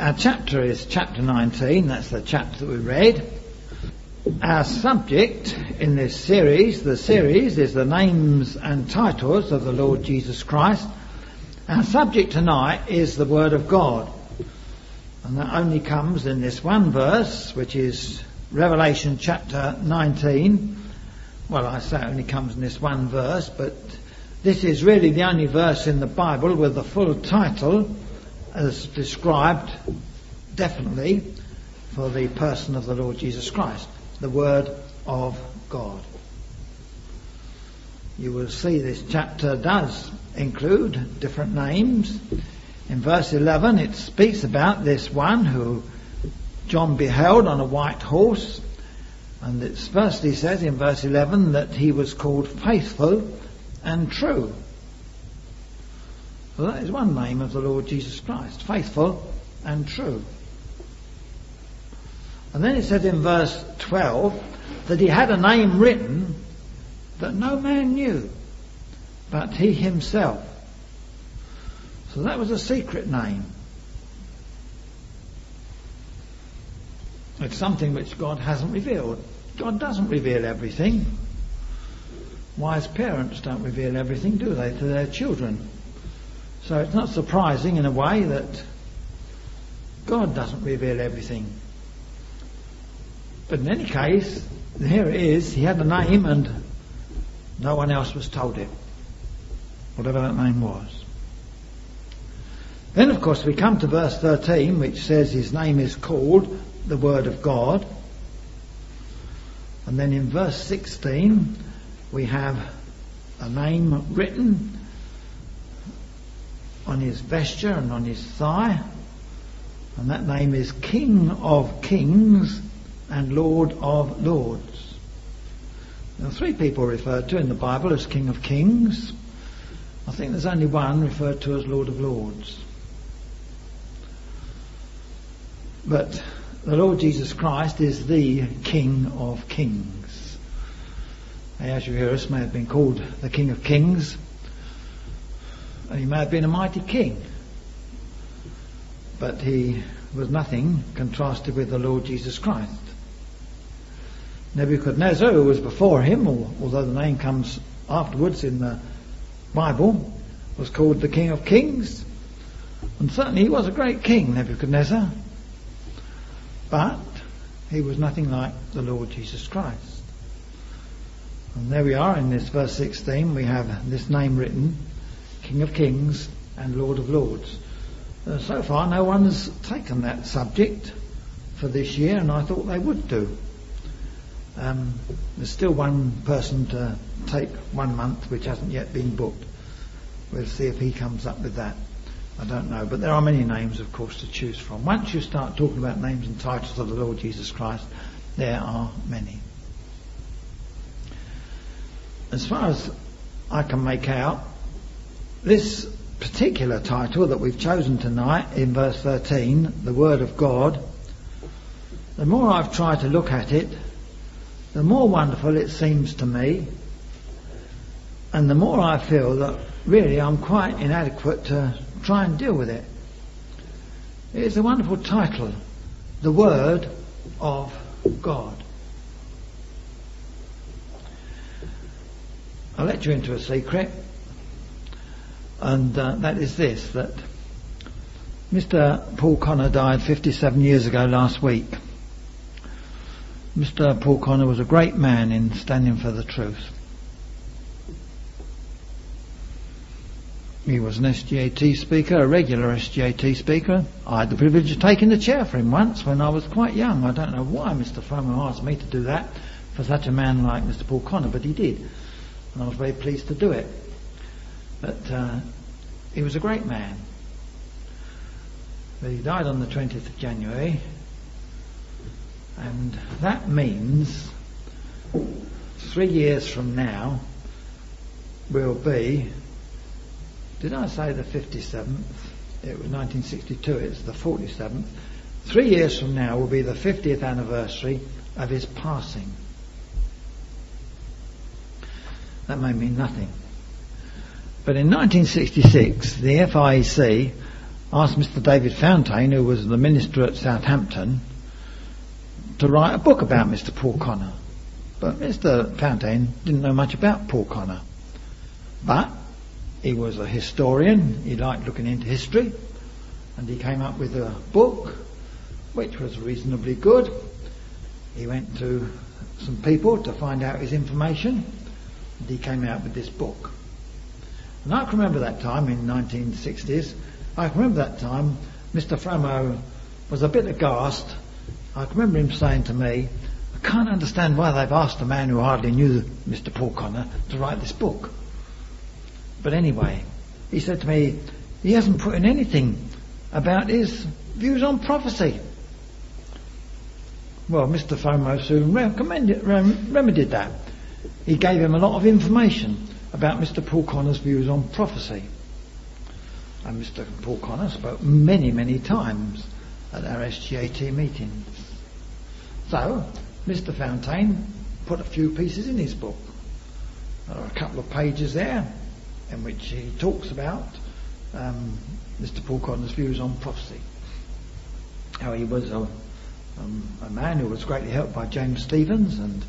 Our chapter is chapter 19, that's the chapter that we read. Our subject in this series, the series is the names and titles of the Lord Jesus Christ. Our subject tonight is the Word of God. And that only comes in this one verse, which is Revelation chapter 19. Well, I say only comes in this one verse, but this is really the only verse in the Bible with the full title as described definitely for the person of the Lord Jesus Christ, the Word of God. You will see this chapter does include different names. In verse 11 it speaks about this one who John beheld on a white horse. And it firstly says in verse 11 that he was called faithful and true. That is one name of the Lord Jesus Christ, faithful and true. And then it says in verse 12 that he had a name written that no man knew but he himself. So that was a secret name. It's something which God hasn't revealed. God doesn't reveal everything. Wise parents don't reveal everything, do they, to their children? So it's not surprising in a way that God doesn't reveal everything. But in any case, here it is. He had a name and no one else was told it. Whatever that name was. Then, of course, we come to verse 13, which says his name is called the Word of God. And then in verse 16, we have a name written on his vesture and on his thigh. And that name is King of Kings and Lord of Lords. There are three people referred to in the Bible as King of Kings. I think there's only one referred to as Lord of Lords. But the Lord Jesus Christ is the King of Kings. Ahasuerus, may have been called the King of Kings. He may have been a mighty king. But he was nothing contrasted with the Lord Jesus Christ. Nebuchadnezzar, who was before him, although the name comes afterwards in the Bible, was called the King of Kings. And certainly he was a great king, Nebuchadnezzar. But he was nothing like the Lord Jesus Christ. And there we are in this verse 16. We have this name written King of Kings and Lord of Lords. Uh, so far, no one's taken that subject for this year, and I thought they would do. Um, there's still one person to take one month, which hasn't yet been booked. We'll see if he comes up with that. I don't know, but there are many names, of course, to choose from. Once you start talking about names and titles of the Lord Jesus Christ, there are many. As far as I can make out, this particular title that we've chosen tonight in verse 13, the Word of God, the more I've tried to look at it, the more wonderful it seems to me, and the more I feel that really I'm quite inadequate to try and deal with it. It's a wonderful title, The Word of God. I'll let you into a secret, and uh, that is this that Mr. Poole-Connor died 57 years ago last week. Mr. Poole-Connor was a great man in standing for the truth. He was an SGAT speaker, a regular SGAT speaker. I had the privilege of taking the chair for him once when I was quite young. I don't know why Mr. Fromow asked me to do that for such a man like Mr. Poole-Connor, but he did. And I was very pleased to do it. But uh, he was a great man. But he died on the 20th of January. And that means three years from now will be did I say the 57th? It was 1962, it's the 47th. Three years from now will be the 50th anniversary of his passing. That may mean nothing. But in 1966, the FIEC asked Mr. David Fountain, who was the minister at Southampton, to write a book about Mr. Poole-Connor. But Mr. Fountain didn't know much about Poole-Connor. But he was a historian, he liked looking into history, and he came up with a book which was reasonably good. He went to some people to find out his information, and he came out with this book. And I can remember that time in 1960s. I can remember that time Mr. Fromow was a bit aghast. I can remember him saying to me, I can't understand why they've asked a man who hardly knew Mr. Poole-Connor to write this book. But anyway, he said to me, he hasn't put in anything about his views on prophecy. Well, Mr. Fromow soon recommended, rem- remedied that. He gave him a lot of information about Mr. Poole-Connor's views on prophecy. And Mr. Poole-Connor spoke many, many times at our SGAT meetings. So, Mr. Fountain put a few pieces in his book. There are a couple of pages there in which he talks about um, Mr. Poole-Connor's views on prophecy. How he was a, um, a man who was greatly helped by James Stephens and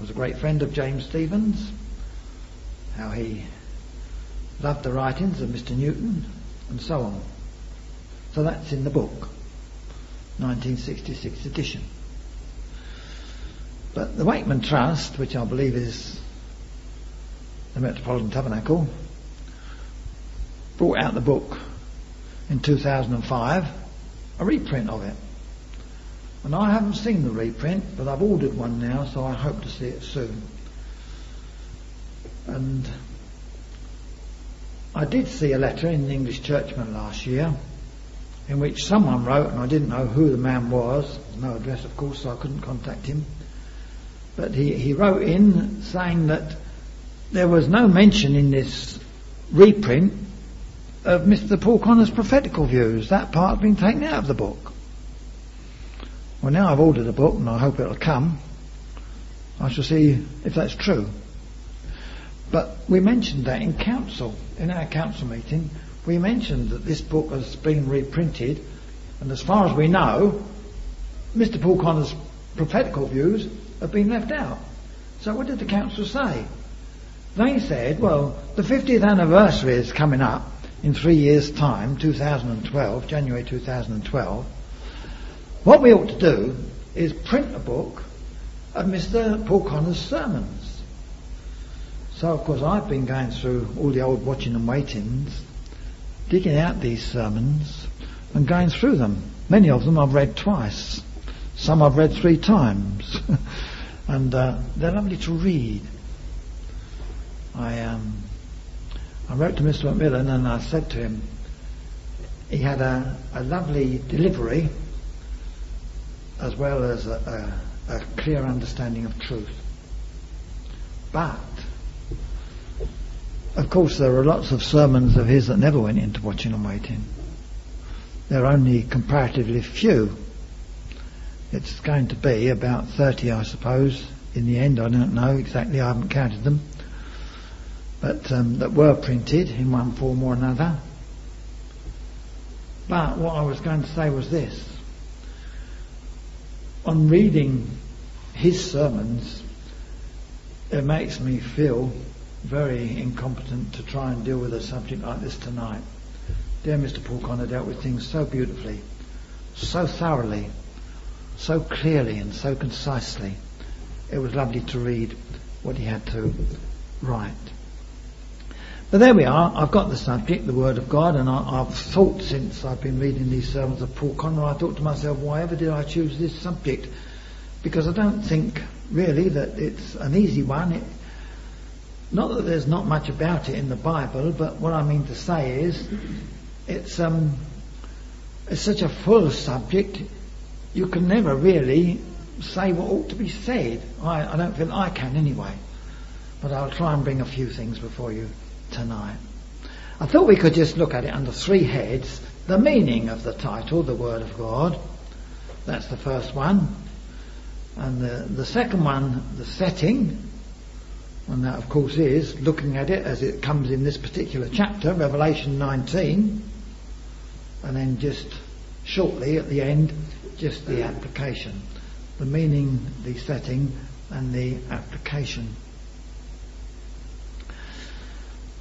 was a great friend of James Stephens. How he loved the writings of Mr. Newton and so on. So that's in the book, 1966 edition. But the Wakeman Trust, which I believe is the Metropolitan Tabernacle, brought out the book in 2005, a reprint of it. And I haven't seen the reprint, but I've ordered one now, so I hope to see it soon. And I did see a letter in the English Churchman last year in which someone wrote, and I didn't know who the man was, no address of course, so I couldn't contact him. But he, he wrote in saying that there was no mention in this reprint of Mr. Poole-Connor's prophetical views. That part had been taken out of the book. Well, now I've ordered a book and I hope it'll come. I shall see if that's true. But we mentioned that in council, in our council meeting, we mentioned that this book has been reprinted, and as far as we know, Mr. Poole-Connor's prophetical views have been left out. So what did the council say? They said, well, the 50th anniversary is coming up in three years' time, 2012, January 2012. What we ought to do is print a book of Mr. Poole-Connor's sermons. So, of course, I've been going through all the old watching and waitings, digging out these sermons and going through them. Many of them I've read twice. Some I've read three times. and uh, they're lovely to read. I um, I wrote to Mr. Macmillan and I said to him, he had a, a lovely delivery as well as a, a, a clear understanding of truth. But, of course, there are lots of sermons of his that never went into watching and waiting. There are only comparatively few. It's going to be about 30, I suppose, in the end. I don't know exactly, I haven't counted them but um, that were printed in one form or another. But what I was going to say was this. On reading his sermons, it makes me feel very incompetent to try and deal with a subject like this tonight. Dear Mr. Poole-Connor dealt with things so beautifully, so thoroughly, so clearly and so concisely. It was lovely to read what he had to write. But there we are. I've got the subject, the Word of God, and I, have thought since I've been reading these sermons of Poole-Connor, I thought to myself, why ever did I choose this subject? Because I don't think really that it's an easy one. It, not that there's not much about it in the Bible, but what I mean to say is, it's um, it's such a full subject. You can never really say what ought to be said. I, I don't feel I can anyway. But I'll try and bring a few things before you tonight. I thought we could just look at it under three heads. The meaning of the title, the Word of God. That's the first one. And the, the second one, the setting. And that of course is looking at it as it comes in this particular chapter, Revelation 19. and then just shortly at the end, just the application. The meaning, the setting, and the application.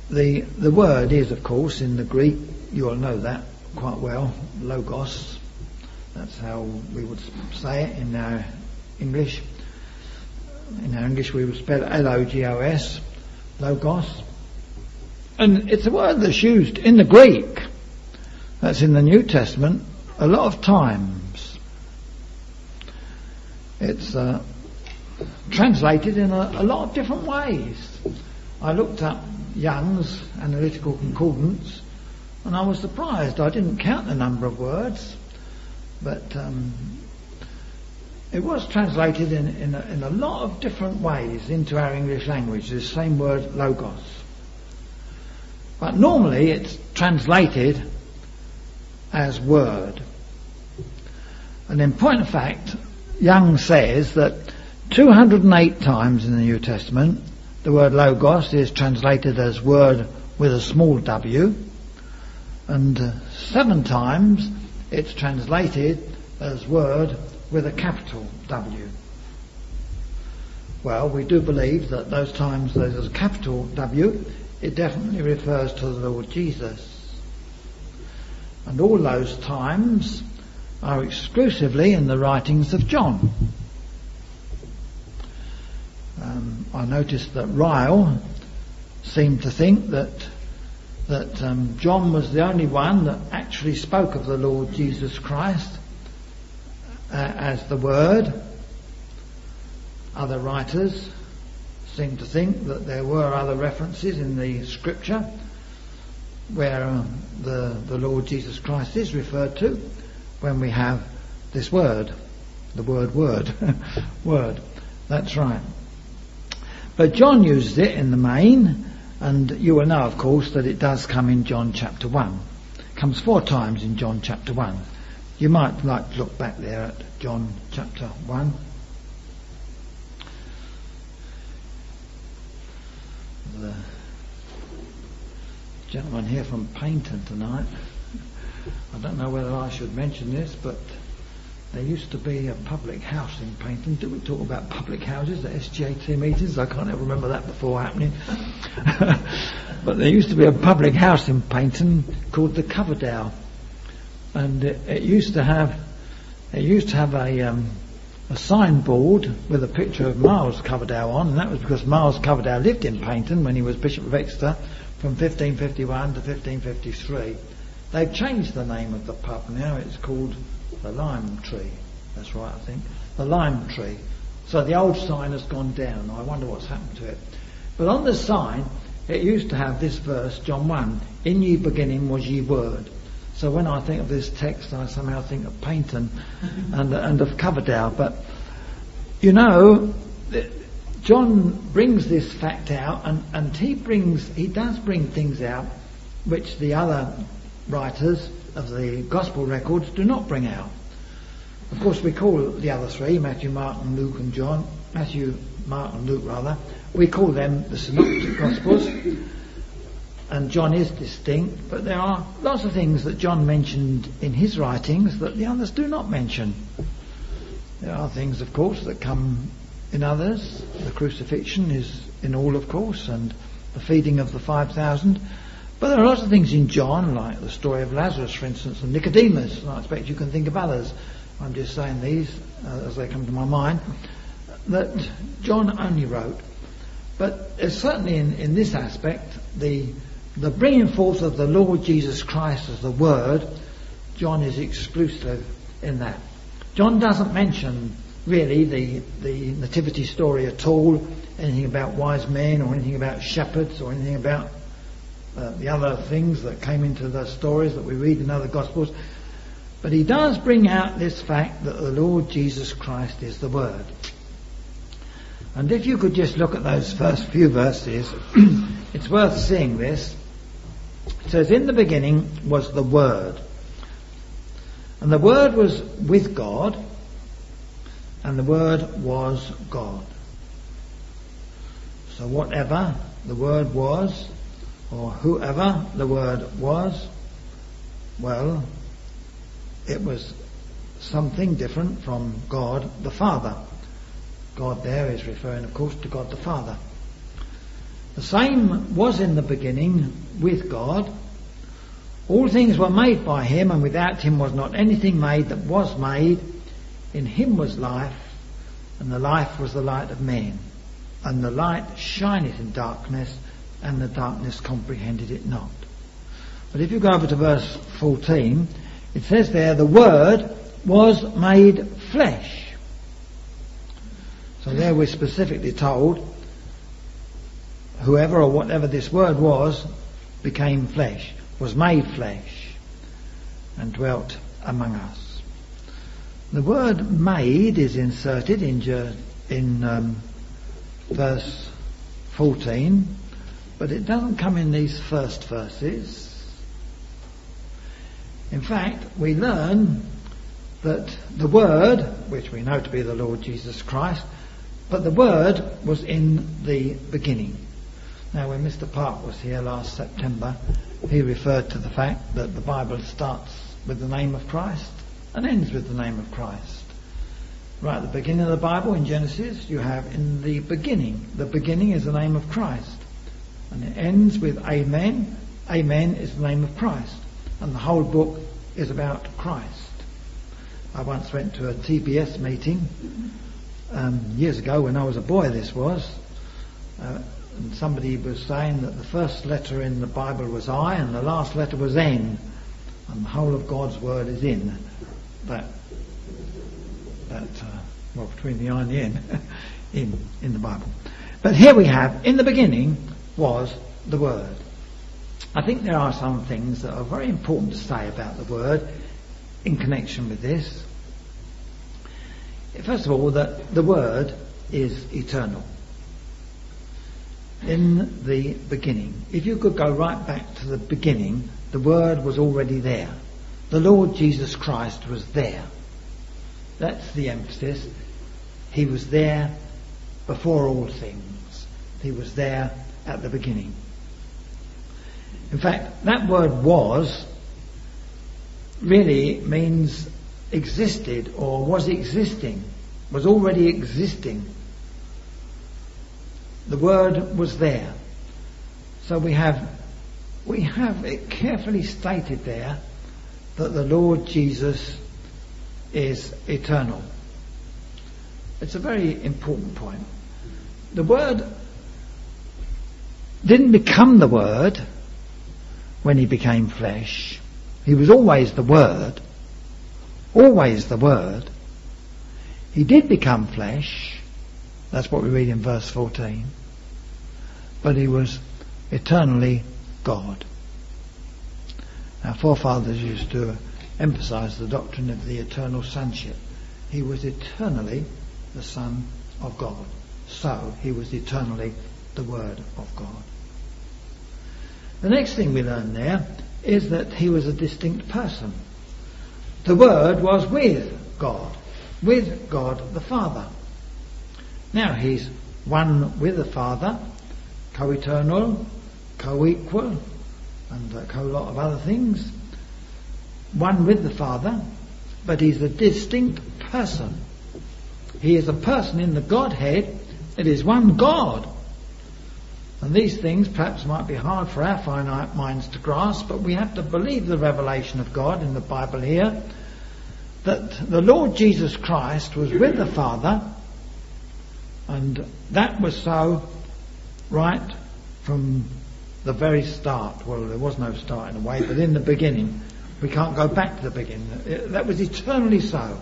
The, the word is, of course, in the Greek, you all know that quite well, logos. That's how we would say it in our English. In English, we would spell L-O-G-O-S, logos. And it's a word that's used in the Greek, that's in the New Testament, a lot of times. It's uh, translated in a, a lot of different ways. I looked up Young's Analytical Concordance and I was surprised. I didn't count the number of words, but um, it was translated in, in, a, in a lot of different ways into our English language, the same word logos. But normally it's translated as word. And in point of fact, Young says that 208 times in the New Testament the word logos is translated as word with a small w, and seven times it's translated as word with a capital W. Well, we do believe that those times there's a capital W, it definitely refers to the Lord Jesus. And all those times are exclusively in the writings of John. Um, I noticed that Ryle seemed to think that that um, John was the only one that actually spoke of the Lord Jesus Christ uh, as the Word. Other writers seem to think that there were other references in the Scripture where um, the the Lord Jesus Christ is referred to when we have this word, the word word, word. That's right. But John uses it in the main and you will know, of course, that it does come in John chapter 1. It comes four times in John chapter 1. You might like to look back there at John chapter 1. The gentleman here from Paignton tonight. I don't know whether I should mention this, but there used to be a public house in Paignton. Did we talk about public houses at SGAT meetings? I can't ever remember that before happening. but there used to be a public house in Paignton called the Coverdale, and it, it used to have it used to have a um, a signboard with a picture of Miles Coverdale on, and that was because Miles Coverdale lived in Paignton when he was Bishop of Exeter from 1551 to 1553. They've changed the name of the pub now. It's called the lime tree. That's right, I think. The lime tree. So the old sign has gone down. I wonder what's happened to it. But on the sign, it used to have this verse, John 1, In ye beginning was ye word. So when I think of this text, I somehow think of Paignton and, and of Coverdale. But, you know, John brings this fact out and, and he brings, he does bring things out which the other writers of the gospel records do not bring out. Of course, we call the other three, Matthew, Mark, and Luke, and John, Matthew, Mark, and Luke, rather, we call them the synoptic gospels. And John is distinct, but there are lots of things that John mentioned in his writings that the others do not mention. There are things, of course, that come in others. The crucifixion is in all, of course, and the feeding of the 5,000. But there are lots of things in John, like the story of Lazarus, for instance, and Nicodemus, and I expect you can think of others. I'm just saying these uh, as they come to my mind, that John only wrote. But certainly in, in this aspect, the, the bringing forth of the Lord Jesus Christ as the Word, John is exclusive in that. John doesn't mention really the, the nativity story at all, anything about wise men or anything about shepherds or anything about uh, the other things that came into the stories that we read in other Gospels. But he does bring out this fact that the Lord Jesus Christ is the Word. And if you could just look at those first few verses, it's worth seeing this. It says, In the beginning was the Word. And the Word was with God, and the Word was God. So whatever the Word was, or whoever the word was, well, it was something different from God the Father. God there is referring, of course, to God the Father. The same was in the beginning with God. All things were made by him, and without him was not anything made that was made. In him was life, and the life was the light of men. And the light shineth in darkness, and the darkness comprehended it not. But if you go over to verse 14, it says there, the Word was made flesh. So there we're specifically told, whoever or whatever this Word was, became flesh, was made flesh, and dwelt among us. The word made is inserted in, in um, verse 14, but it doesn't come in these first verses. In fact, we learn that the Word, which we know to be the Lord Jesus Christ, but the Word was in the beginning. Now, when Mr. Park was here last September, he referred to the fact that the Bible starts with the name of Christ and ends with the name of Christ. Right at the beginning of the Bible, in Genesis, you have in the beginning. The beginning is the name of Christ. And it ends with Amen. Amen is the name of Christ. And the whole book is about Christ. I once went to a TBS meeting um, years ago when I was a boy. This was, uh, and somebody was saying that the first letter in the Bible was I, and the last letter was N, and the whole of God's word is in that that uh, well between the I and the N in in the Bible. But here we have in the beginning was the word. I think there are some things that are very important to say about the word in connection with this. First of all, that the word is eternal. In the beginning, if you could go right back to the beginning, the word was already there. The Lord Jesus Christ was there. That's the emphasis. He was there before all things. He was there at the beginning. In fact, that word was really means existed or was existing, was already existing. The word was there. So we have we have it carefully stated there that the Lord Jesus is eternal. It's a very important point. The word didn't become the word when he became flesh. He was always the Word, always the Word. He did become flesh. That's what we read in verse 14. But he was eternally God. Our forefathers used to emphasize the doctrine of the eternal sonship. He was eternally the Son of God. So he was eternally the Word of God. The next thing we learn there is that he was a distinct person. The Word was with God, with God the Father. Now he's one with the Father, co-eternal, co-equal, and a co-lot of other things. One with the Father, but he's a distinct person. He is a person in the Godhead. It is one God. And these things perhaps might be hard for our finite minds to grasp, but we have to believe the revelation of God in the Bible here that the Lord Jesus Christ was with the Father, and that was so right from the very start. Well, there was no start in a way, but in the beginning. We can't go back to the beginning. Uh, that was eternally so.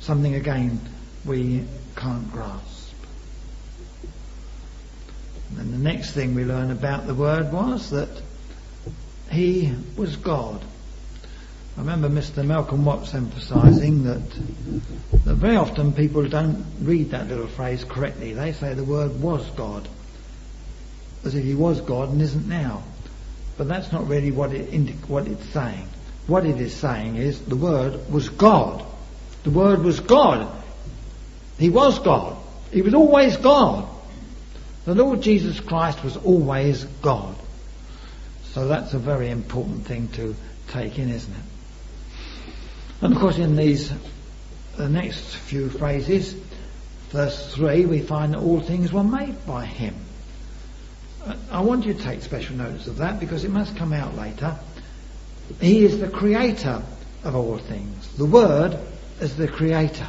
Something again we can't grasp. And the next thing we learn about the Word was that He was God. I remember Mr. Malcolm Watts emphasising that, that very often people don't read that little phrase correctly. They say the word was God, as if he was God and isn't now. But that's not really what, it indic- what it's saying. What it is saying is the word was God. The word was God. He was God. He was always God. The Lord Jesus Christ was always God. So that's a very important thing to take in, isn't it? And of course, in these the next few phrases, verse 3, we find that all things were made by him. Uh, I want you to take special notice of that because it must come out later. He is the creator of all things. The Word is the creator.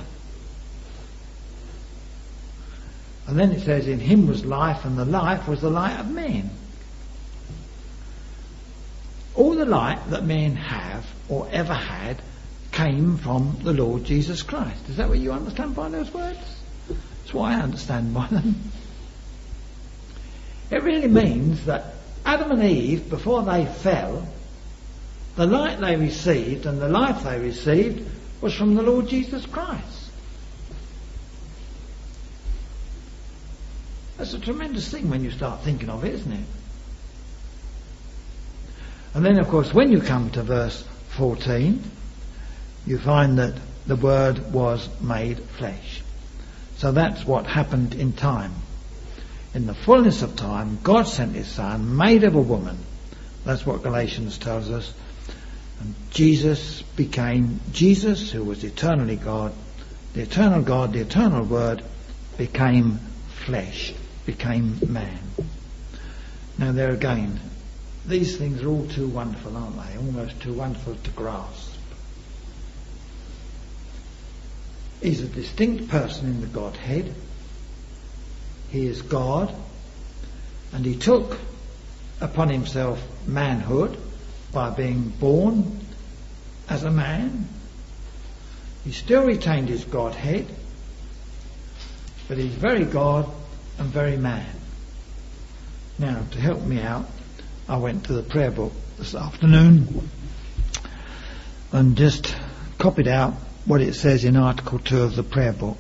And then it says, In him was life, and the life was the light of men. All the light that men have or ever had came from the Lord Jesus Christ. Is that what you understand by those words? That's what I understand by them. It really means that Adam and Eve, before they fell, the light they received and the life they received was from the Lord Jesus Christ. That's a tremendous thing when you start thinking of it, isn't it? And then, of course, when you come to verse 14, you find that the Word was made flesh. So that's what happened in time. In the fullness of time, God sent His Son, made of a woman. That's what Galatians tells us. And Jesus became Jesus, who was eternally God. The eternal God, the eternal Word, became flesh, became man. Now, there again, these things are all too wonderful, aren't they? Almost too wonderful to grasp. Is a distinct person in the Godhead. He is God, and he took upon himself manhood by being born as a man. He still retained his Godhead, but he's very God and very man. Now, to help me out, I went to the prayer book this afternoon and just copied out what it says in Article 2 of the prayer book.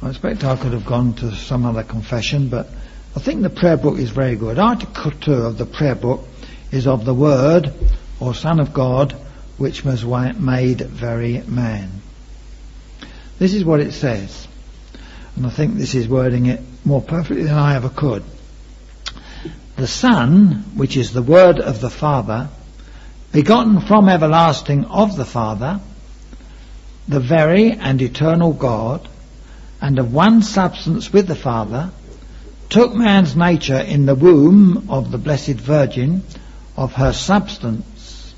I expect I could have gone to some other confession, but I think the prayer book is very good. Article 2 of the prayer book is of the Word, or Son of God, which was made very man. This is what it says, and I think this is wording it more perfectly than I ever could. The Son, which is the Word of the Father, begotten from everlasting of the Father, the very and eternal God, and of one substance with the Father, took man's nature in the womb of the Blessed Virgin of her substance,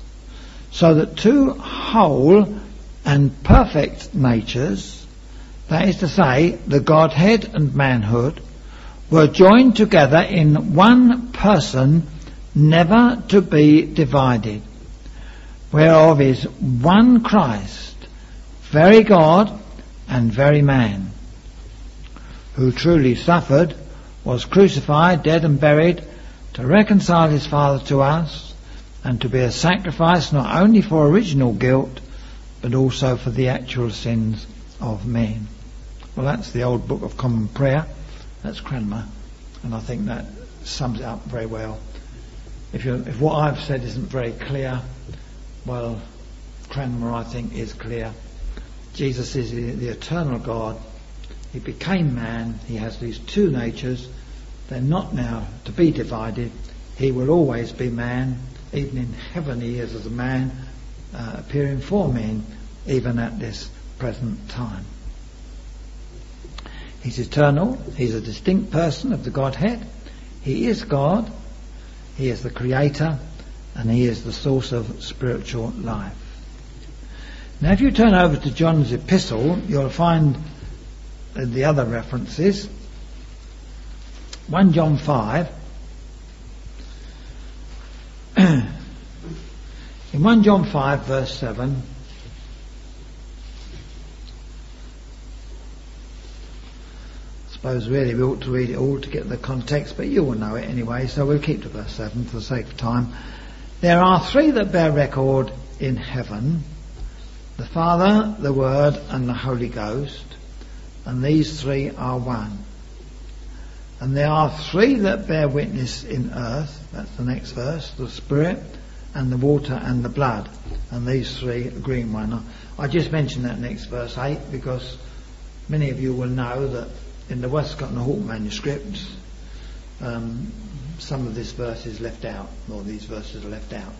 so that two whole and perfect natures, that is to say, the Godhead and manhood, were joined together in one person, never to be divided, whereof is one Christ, very God and very man, who truly suffered, was crucified, dead and buried, to reconcile his Father to us, and to be a sacrifice not only for original guilt, but also for the actual sins of men. Well, that's the old Book of Common Prayer. That's Cranmer, and I think that sums it up very well. If, if what I've said isn't very clear, well, Cranmer, I think, is clear. Jesus is the, the eternal God. He became man. He has these two natures. They're not now to be divided. He will always be man. Even in heaven, he is as a man, uh, appearing for men, even at this present time. He's eternal. He's a distinct person of the Godhead. He is God. He is the creator. And he is the source of spiritual life. Now, if you turn over to John's epistle, you'll find the other references. 1 John 5. In 1 John 5, verse 7, I suppose really we ought to read it all to get the context, but you will know it anyway, so we'll keep to verse 7 for the sake of time. There are three that bear record in heaven the Father, the Word, and the Holy Ghost, and these three are one. And there are three that bear witness in earth, that's the next verse, the Spirit, and the water, and the blood. And these three agree in one. I just mentioned that next verse 8 because many of you will know that in the Westcott and Hort manuscripts, um, some of this verse is left out, or these verses are left out.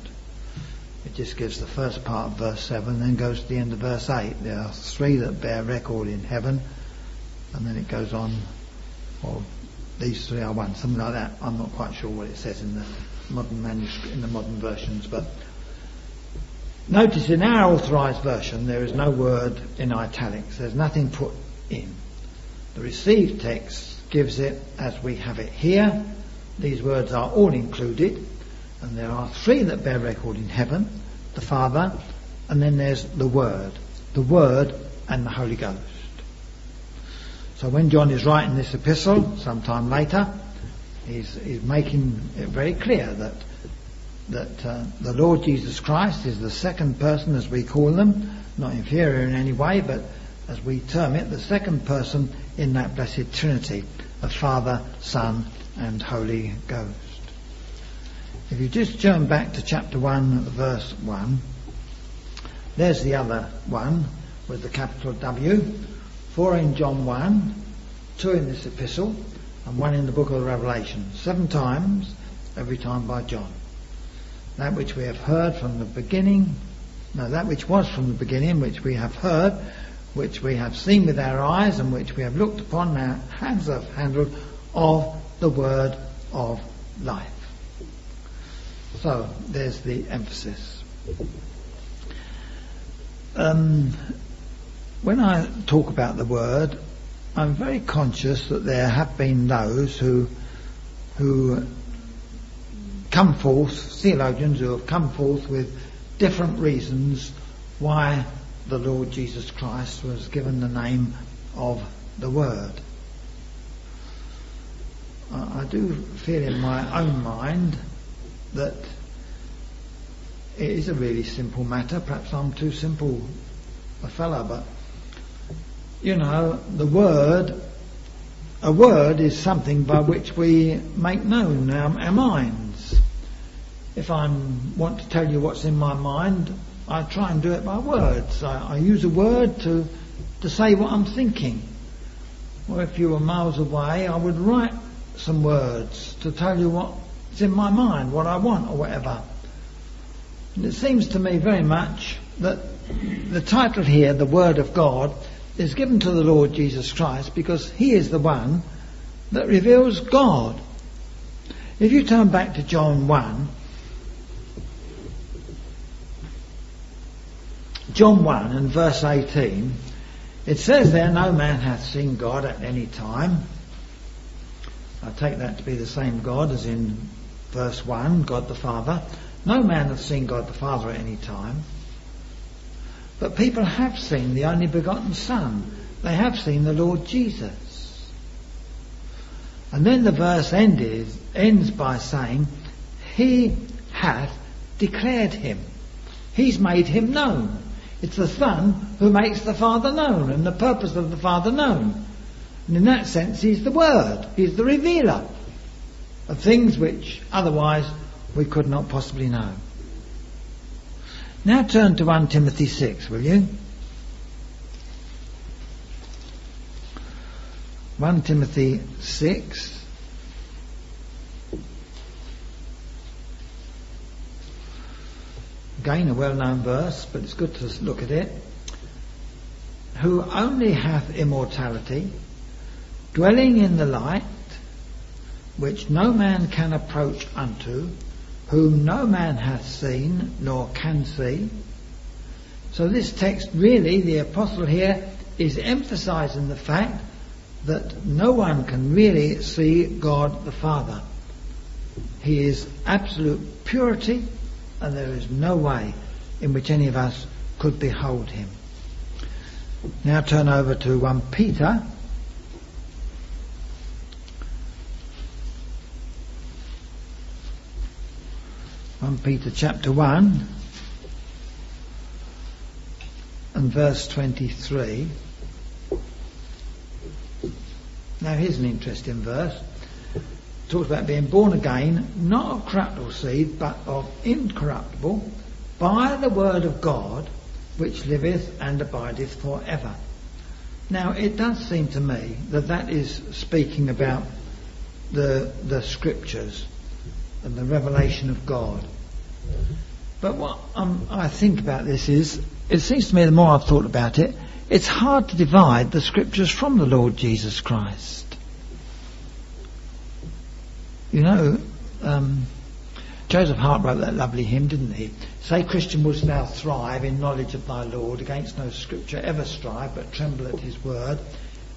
It just gives the first part of verse 7, then goes to the end of verse 8. There are three that bear record in heaven, and then it goes on, or these three are one, something like that. I'm not quite sure what it says in the modern manuscript, in the modern versions, but notice in our authorized version there is no word in italics. There's nothing put in. The received text gives it as we have it here. These words are all included, and there are three that bear record in heaven the Father, and then there's the Word. The Word and the Holy Ghost. So when John is writing this epistle, sometime later, he's, he's making it very clear that that uh, the Lord Jesus Christ is the second person, as we call them, not inferior in any way, but as we term it, the second person in that blessed Trinity of Father, Son, and Holy Ghost. If you just turn back to chapter 1, verse 1, there's the other one with the capital W, four in John 1, two in this epistle, and one in the book of the Revelation. Seven times, every time by John. That which we have heard from the beginning, no, that which was from the beginning, which we have heard, which we have seen with our eyes, and which we have looked upon, our hands have handled, of the word of life. So, there's the emphasis. Um, when I talk about the word, I'm very conscious that there have been those who who come forth, theologians who have come forth with different reasons why the Lord Jesus Christ was given the name of the Word. I do feel in my own mind that it is a really simple matter. Perhaps I'm too simple a fella, but you know, the word, a word is something by which we make known our, our minds. If I want to tell you what's in my mind, I try and do it by words. I, I use a word to to say what I'm thinking. Or if you were miles away, I would write some words to tell you what's in my mind, what I want, or whatever. And it seems to me very much that the title here, the Word of God, is given to the Lord Jesus Christ because He is the one that reveals God. If you turn back to John 1, John 1 and verse 18, it says there, No man hath seen God at any time. I take that to be the same God as in verse 1, God the Father. No man hath seen God the Father at any time. But people have seen the only begotten Son. They have seen the Lord Jesus. And then the verse ended, ends by saying, He hath declared him. He's made him known. It's the Son who makes the Father known and the purpose of the Father known. And in that sense, He's the Word. He's the revealer of things which otherwise we could not possibly know. Now turn to 1 Timothy 6, will you? 1 Timothy 6. Again, a well-known verse, but it's good to look at it. Who only hath immortality, dwelling in the light, which no man can approach unto, whom no man hath seen nor can see. So this text really, the apostle here is emphasizing the fact that no one can really see God the Father. He is absolute purity and there is no way in which any of us could behold him. Now turn over to 1 Peter 1 Peter chapter 1 and verse 23. Now here's an interesting verse. It talks about being born again, not of corruptible seed, but of incorruptible, by the word of God, which liveth and abideth for ever. Now it does seem to me that that is speaking about the, the scriptures and the revelation of God. But what um, I think about this is, it seems to me the more I've thought about it, it's hard to divide the scriptures from the Lord Jesus Christ. You know, um, Joseph Hart wrote that lovely hymn, didn't he? Say, Christian, wouldst thou thrive in knowledge of thy Lord, against no scripture ever strive, but tremble at his word.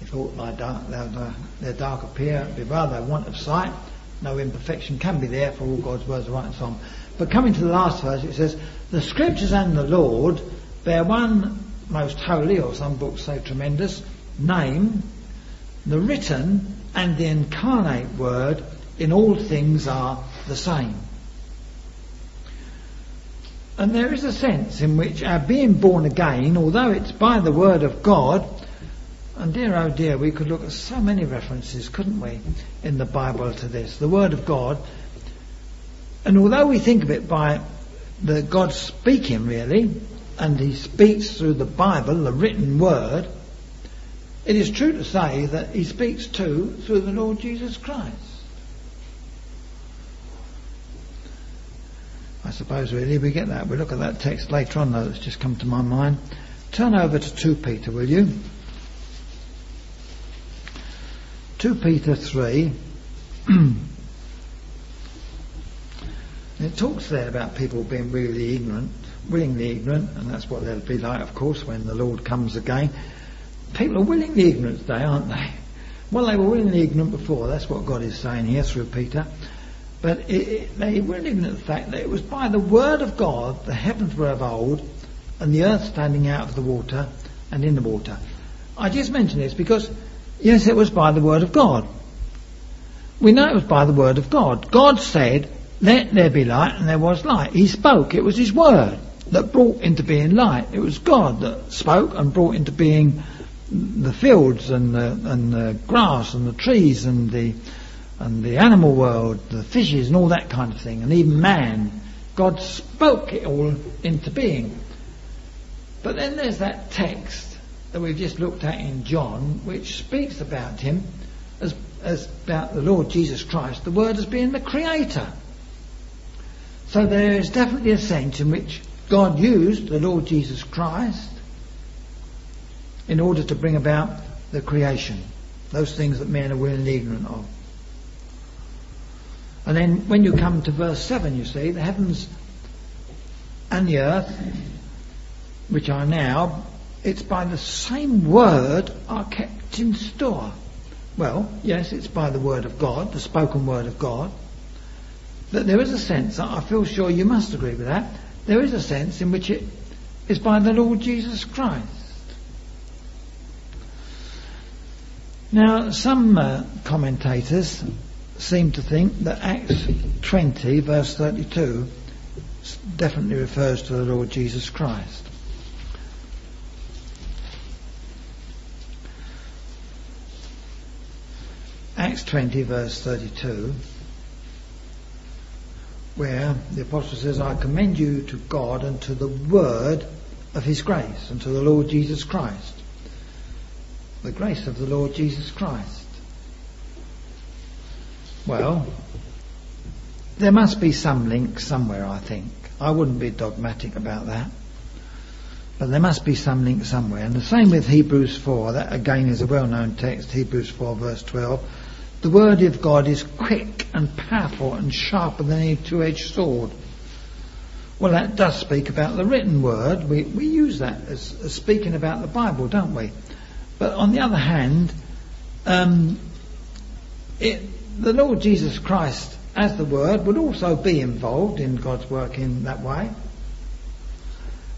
If aught thy dark, their dark appear, beware thy want of sight. No imperfection can be there, for all God's words are right and so on. But coming to the last verse, it says, The scriptures and the Lord bear one most holy, or some books say tremendous, name. The written and the incarnate word in all things are the same. And there is a sense in which our being born again, although it's by the word of God, and dear oh dear, we could look at so many references, couldn't we, in the Bible to this. The word of God and although we think of it by the God speaking really, and he speaks through the Bible, the written word, it is true to say that he speaks too through the Lord Jesus Christ. I suppose really we get that. We look at that text later on though that's just come to my mind. Turn over to 2 Peter, will you? 2 Peter 3. It talks there about people being really ignorant, willingly ignorant, and that's what they'll be like, of course, when the Lord comes again. People are willingly ignorant today, aren't they? Well, they were willingly ignorant before. That's what God is saying here through Peter. But it, it, they were ignorant of the fact that it was by the word of God the heavens were of old, and the earth standing out of the water and in the water. I just mention this because, yes, it was by the word of God. We know it was by the word of God. God said, let there be light, and there was light. He spoke. It was His word that brought into being light. It was God that spoke and brought into being the fields and the, and the grass and the trees and the and the animal world, the fishes and all that kind of thing, and even man. God spoke it all into being. But then there's that text that we've just looked at in John, which speaks about him as, as about the Lord Jesus Christ, the Word as being the Creator. So there is definitely a sense in which God used the Lord Jesus Christ in order to bring about the creation, those things that men are willingly ignorant of. And then when you come to verse 7, you see, the heavens and the earth, which are now, it's by the same word are kept in store. Well, yes, it's by the word of God, the spoken word of God. But there is a sense, I feel sure you must agree with that, there is a sense in which it is by the Lord Jesus Christ. Now, some uh, commentators seem to think that Acts 20, verse 32, definitely refers to the Lord Jesus Christ. Acts 20, verse 32 where the apostle says, I commend you to God and to the word of his grace and to the Lord Jesus Christ. The grace of the Lord Jesus Christ. Well, there must be some link somewhere, I think. I wouldn't be dogmatic about that. But there must be some link somewhere. And the same with Hebrews 4. That again is a well-known text, Hebrews 4 verse 12. The word of God is quick and powerful and sharper than any two-edged sword. Well, that does speak about the written word. We, we use that as, as speaking about the Bible, don't we? But on the other hand, um, it, the Lord Jesus Christ as the Word would also be involved in God's work in that way.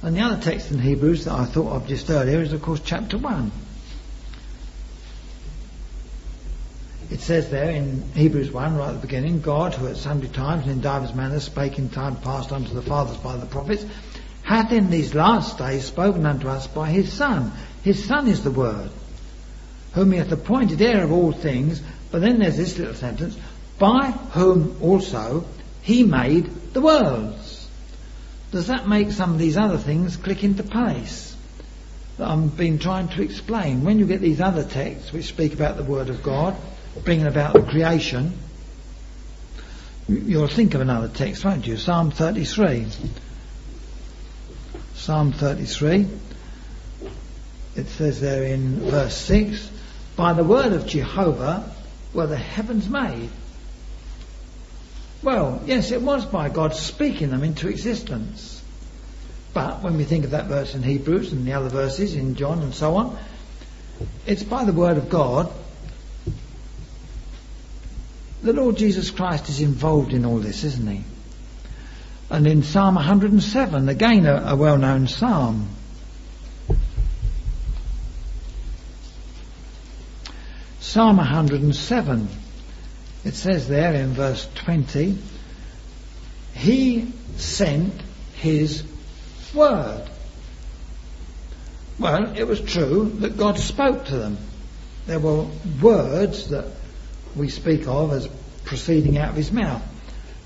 And the other text in Hebrews that I thought of just earlier is, of course, chapter 1. It says there in Hebrews 1, right at the beginning, God, who at sundry times and in divers manners spake in time past unto the fathers by the prophets, hath in these last days spoken unto us by his Son. His Son is the Word, whom he hath appointed heir of all things. But then there's this little sentence, by whom also he made the worlds. Does that make some of these other things click into place? That I've been trying to explain. When you get these other texts which speak about the Word of God, bringing about the creation, you'll think of another text, won't you? Psalm 33. Psalm 33. It says there in verse 6, By the word of Jehovah were the heavens made. Well, yes, it was by God speaking them into existence. But when we think of that verse in Hebrews and the other verses in John and so on, it's by the word of God. The Lord Jesus Christ is involved in all this, isn't he? And in Psalm 107, again a, a well known psalm, Psalm 107, it says there in verse 20, He sent His word. Well, it was true that God spoke to them. There were words that we speak of as proceeding out of His mouth.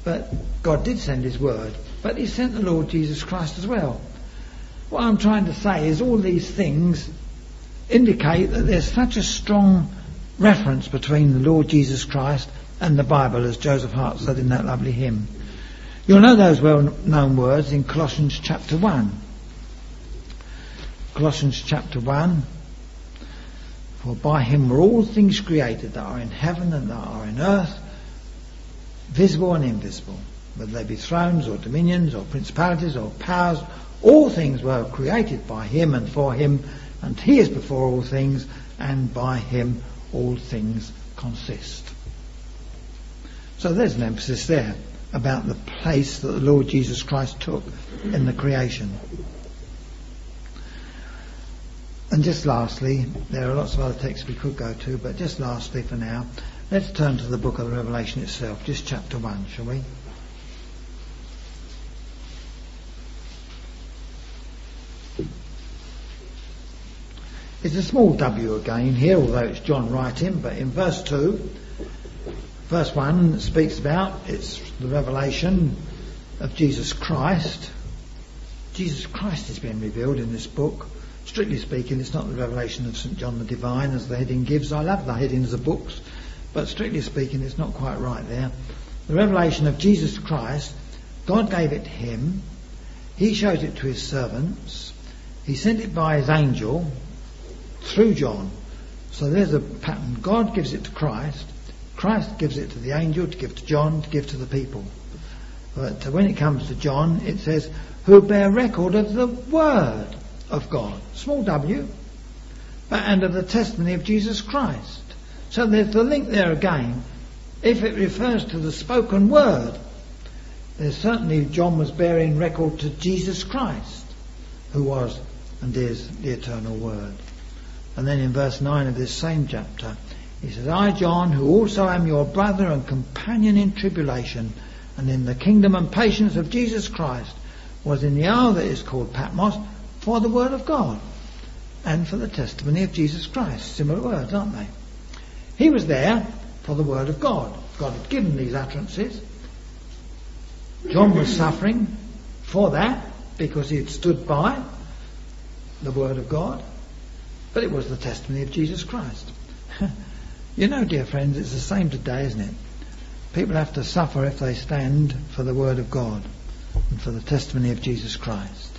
But God did send His word. But He sent the Lord Jesus Christ as well. What I'm trying to say is all these things indicate that there's such a strong reference between the Lord Jesus Christ and the Bible, as Joseph Hart said in that lovely hymn. You'll know those well known words in Colossians chapter 1. Colossians chapter 1. For by him were all things created that are in heaven and that are in earth, visible and invisible, whether they be thrones or dominions or principalities or powers, all things were created by him and for him, and he is before all things, and by him all things consist. So there's an emphasis there about the place that the Lord Jesus Christ took in the creation. And just lastly, there are lots of other texts we could go to, but just lastly for now, let's turn to the book of Revelation itself, just chapter 1, shall we? It's a small W again here, although it's John writing, but in verse 2, verse 1 speaks about it's the revelation of Jesus Christ. Jesus Christ is being revealed in this book. Strictly speaking, it's not the revelation of St. John the Divine as the heading gives. I love the headings of books, but strictly speaking, it's not quite right there. The revelation of Jesus Christ, God gave it to him. He showed it to his servants. He sent it by his angel through John. So there's a pattern. God gives it to Christ. Christ gives it to the angel to give to John to give to the people. But when it comes to John, it says, who bear record of the word of God, small w, and of the testimony of Jesus Christ. So there's the link there again. If it refers to the spoken word, there's certainly John was bearing record to Jesus Christ, who was and is the eternal word. And then in verse 9 of this same chapter, he says, I, John, who also am your brother and companion in tribulation and in the kingdom and patience of Jesus Christ, was in the hour that is called Patmos for the word of God and for the testimony of Jesus Christ. Similar words, aren't they? He was there for the word of God. God had given these utterances. John was suffering for that because he had stood by the word of God, but it was the testimony of Jesus Christ. you know, dear friends, it's the same today, isn't it? People have to suffer if they stand for the word of God and for the testimony of Jesus Christ.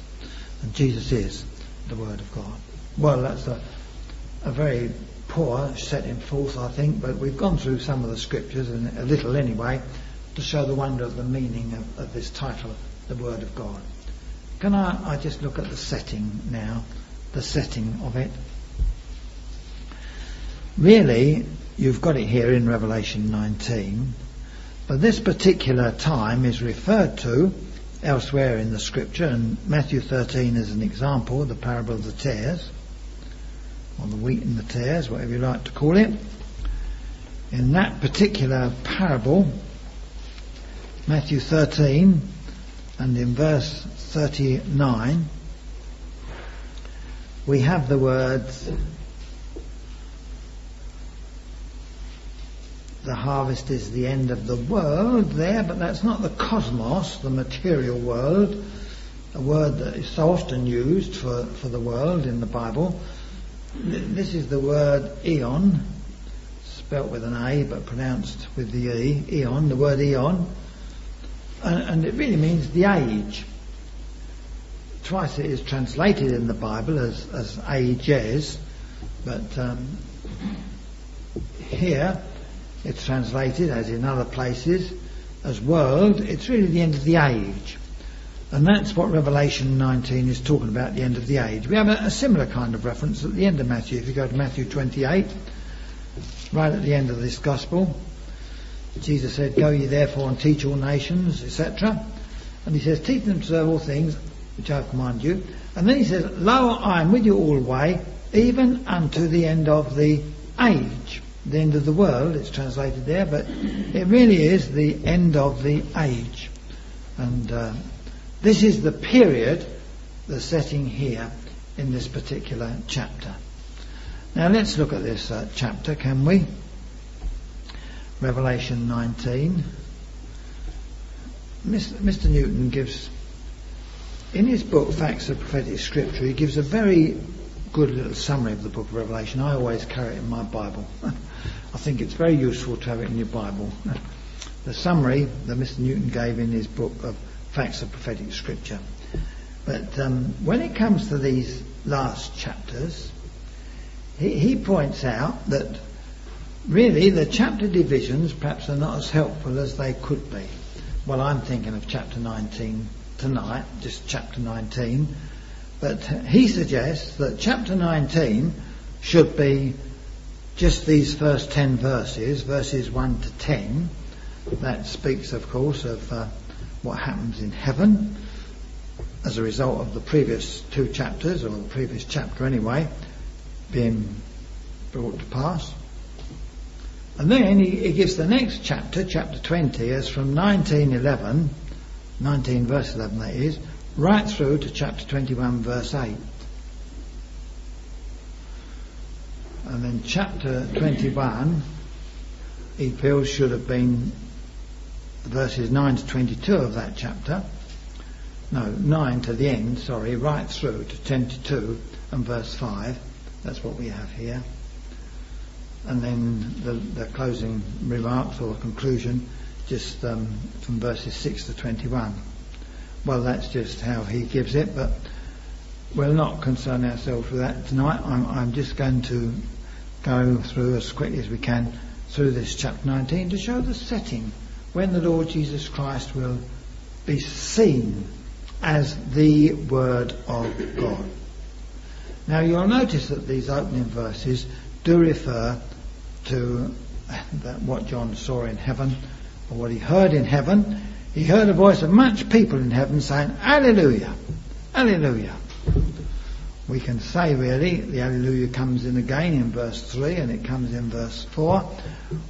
And Jesus is the Word of God. Well, that's a, a very poor setting forth, I think, but we've gone through some of the scriptures, and a little anyway, to show the wonder of the meaning of, of this title, the Word of God. Can I, I just look at the setting now, the setting of it? Really, you've got it here in Revelation 19, but this particular time is referred to elsewhere in the scripture, and Matthew 13 is an example, the parable of the tares, or the wheat and the tares, whatever you like to call it. In that particular parable, Matthew 13, and in verse 39, we have the words, the harvest is the end of the world there, but that's not the cosmos, the material world, a word that is so often used for, for the world in the Bible. This is the word eon, spelt with an A but pronounced with the E, eon, the word eon, and, and it really means the age. twice it is translated in the Bible as, as ages, but um, here it's translated, as in other places, as world. It's really the end of the age. And that's what Revelation 19 is talking about, the end of the age. We have a, a, similar kind of reference at the end of Matthew. If you go to Matthew 28, right at the end of this gospel, Jesus said, Go ye therefore and teach all nations, etc. And he says, Teach them to observe all things which I have commanded you. And then he says, Lo, I am with you always, even unto the end of the age. The end of the world, it's translated there, but it really is the end of the age. And uh, this is the period, the setting here in this particular chapter. Now let's look at this uh, chapter, can we? Revelation 19. Mr. Newton gives, in his book Facts of Prophetic Scripture, he gives a very good little summary of the book of Revelation. I always carry it in my Bible. I think it's very useful to have it in your Bible. The summary that Mr. Newton gave in his book of facts of prophetic scripture. But um, when it comes to these last chapters, he, he points out that really the chapter divisions perhaps are not as helpful as they could be. Well, I'm thinking of chapter 19 tonight, just chapter 19. But he suggests that chapter 19 should be just these first 10 verses, verses 1 to 10. That speaks, of course, of uh, what happens in heaven as a result of the previous two chapters, or the previous chapter anyway, being brought to pass. And then he, he gives the next chapter, chapter 20, as from 1911, 19 verse 11 that is, right through to chapter 21 verse 8. And then chapter 21, he feels should have been verses 9 to 22 of that chapter. No, 9 to the end, sorry, right through to 10 to 2 and verse 5. That's what we have here. And then the, the closing remarks or conclusion just um, from verses 6 to 21. Well, that's just how he gives it, but we'll not concern ourselves with that tonight. I'm, I'm just going to go through as quickly as we can through this chapter 19 to show the setting when the Lord Jesus Christ will be seen as the Word of God. Now you'll notice that these opening verses do refer to what John saw in heaven, or what he heard in heaven. He heard a voice of much people in heaven saying, Alleluia, Alleluia we can say really, the Alleluia comes in again in verse 3 and it comes in verse 4.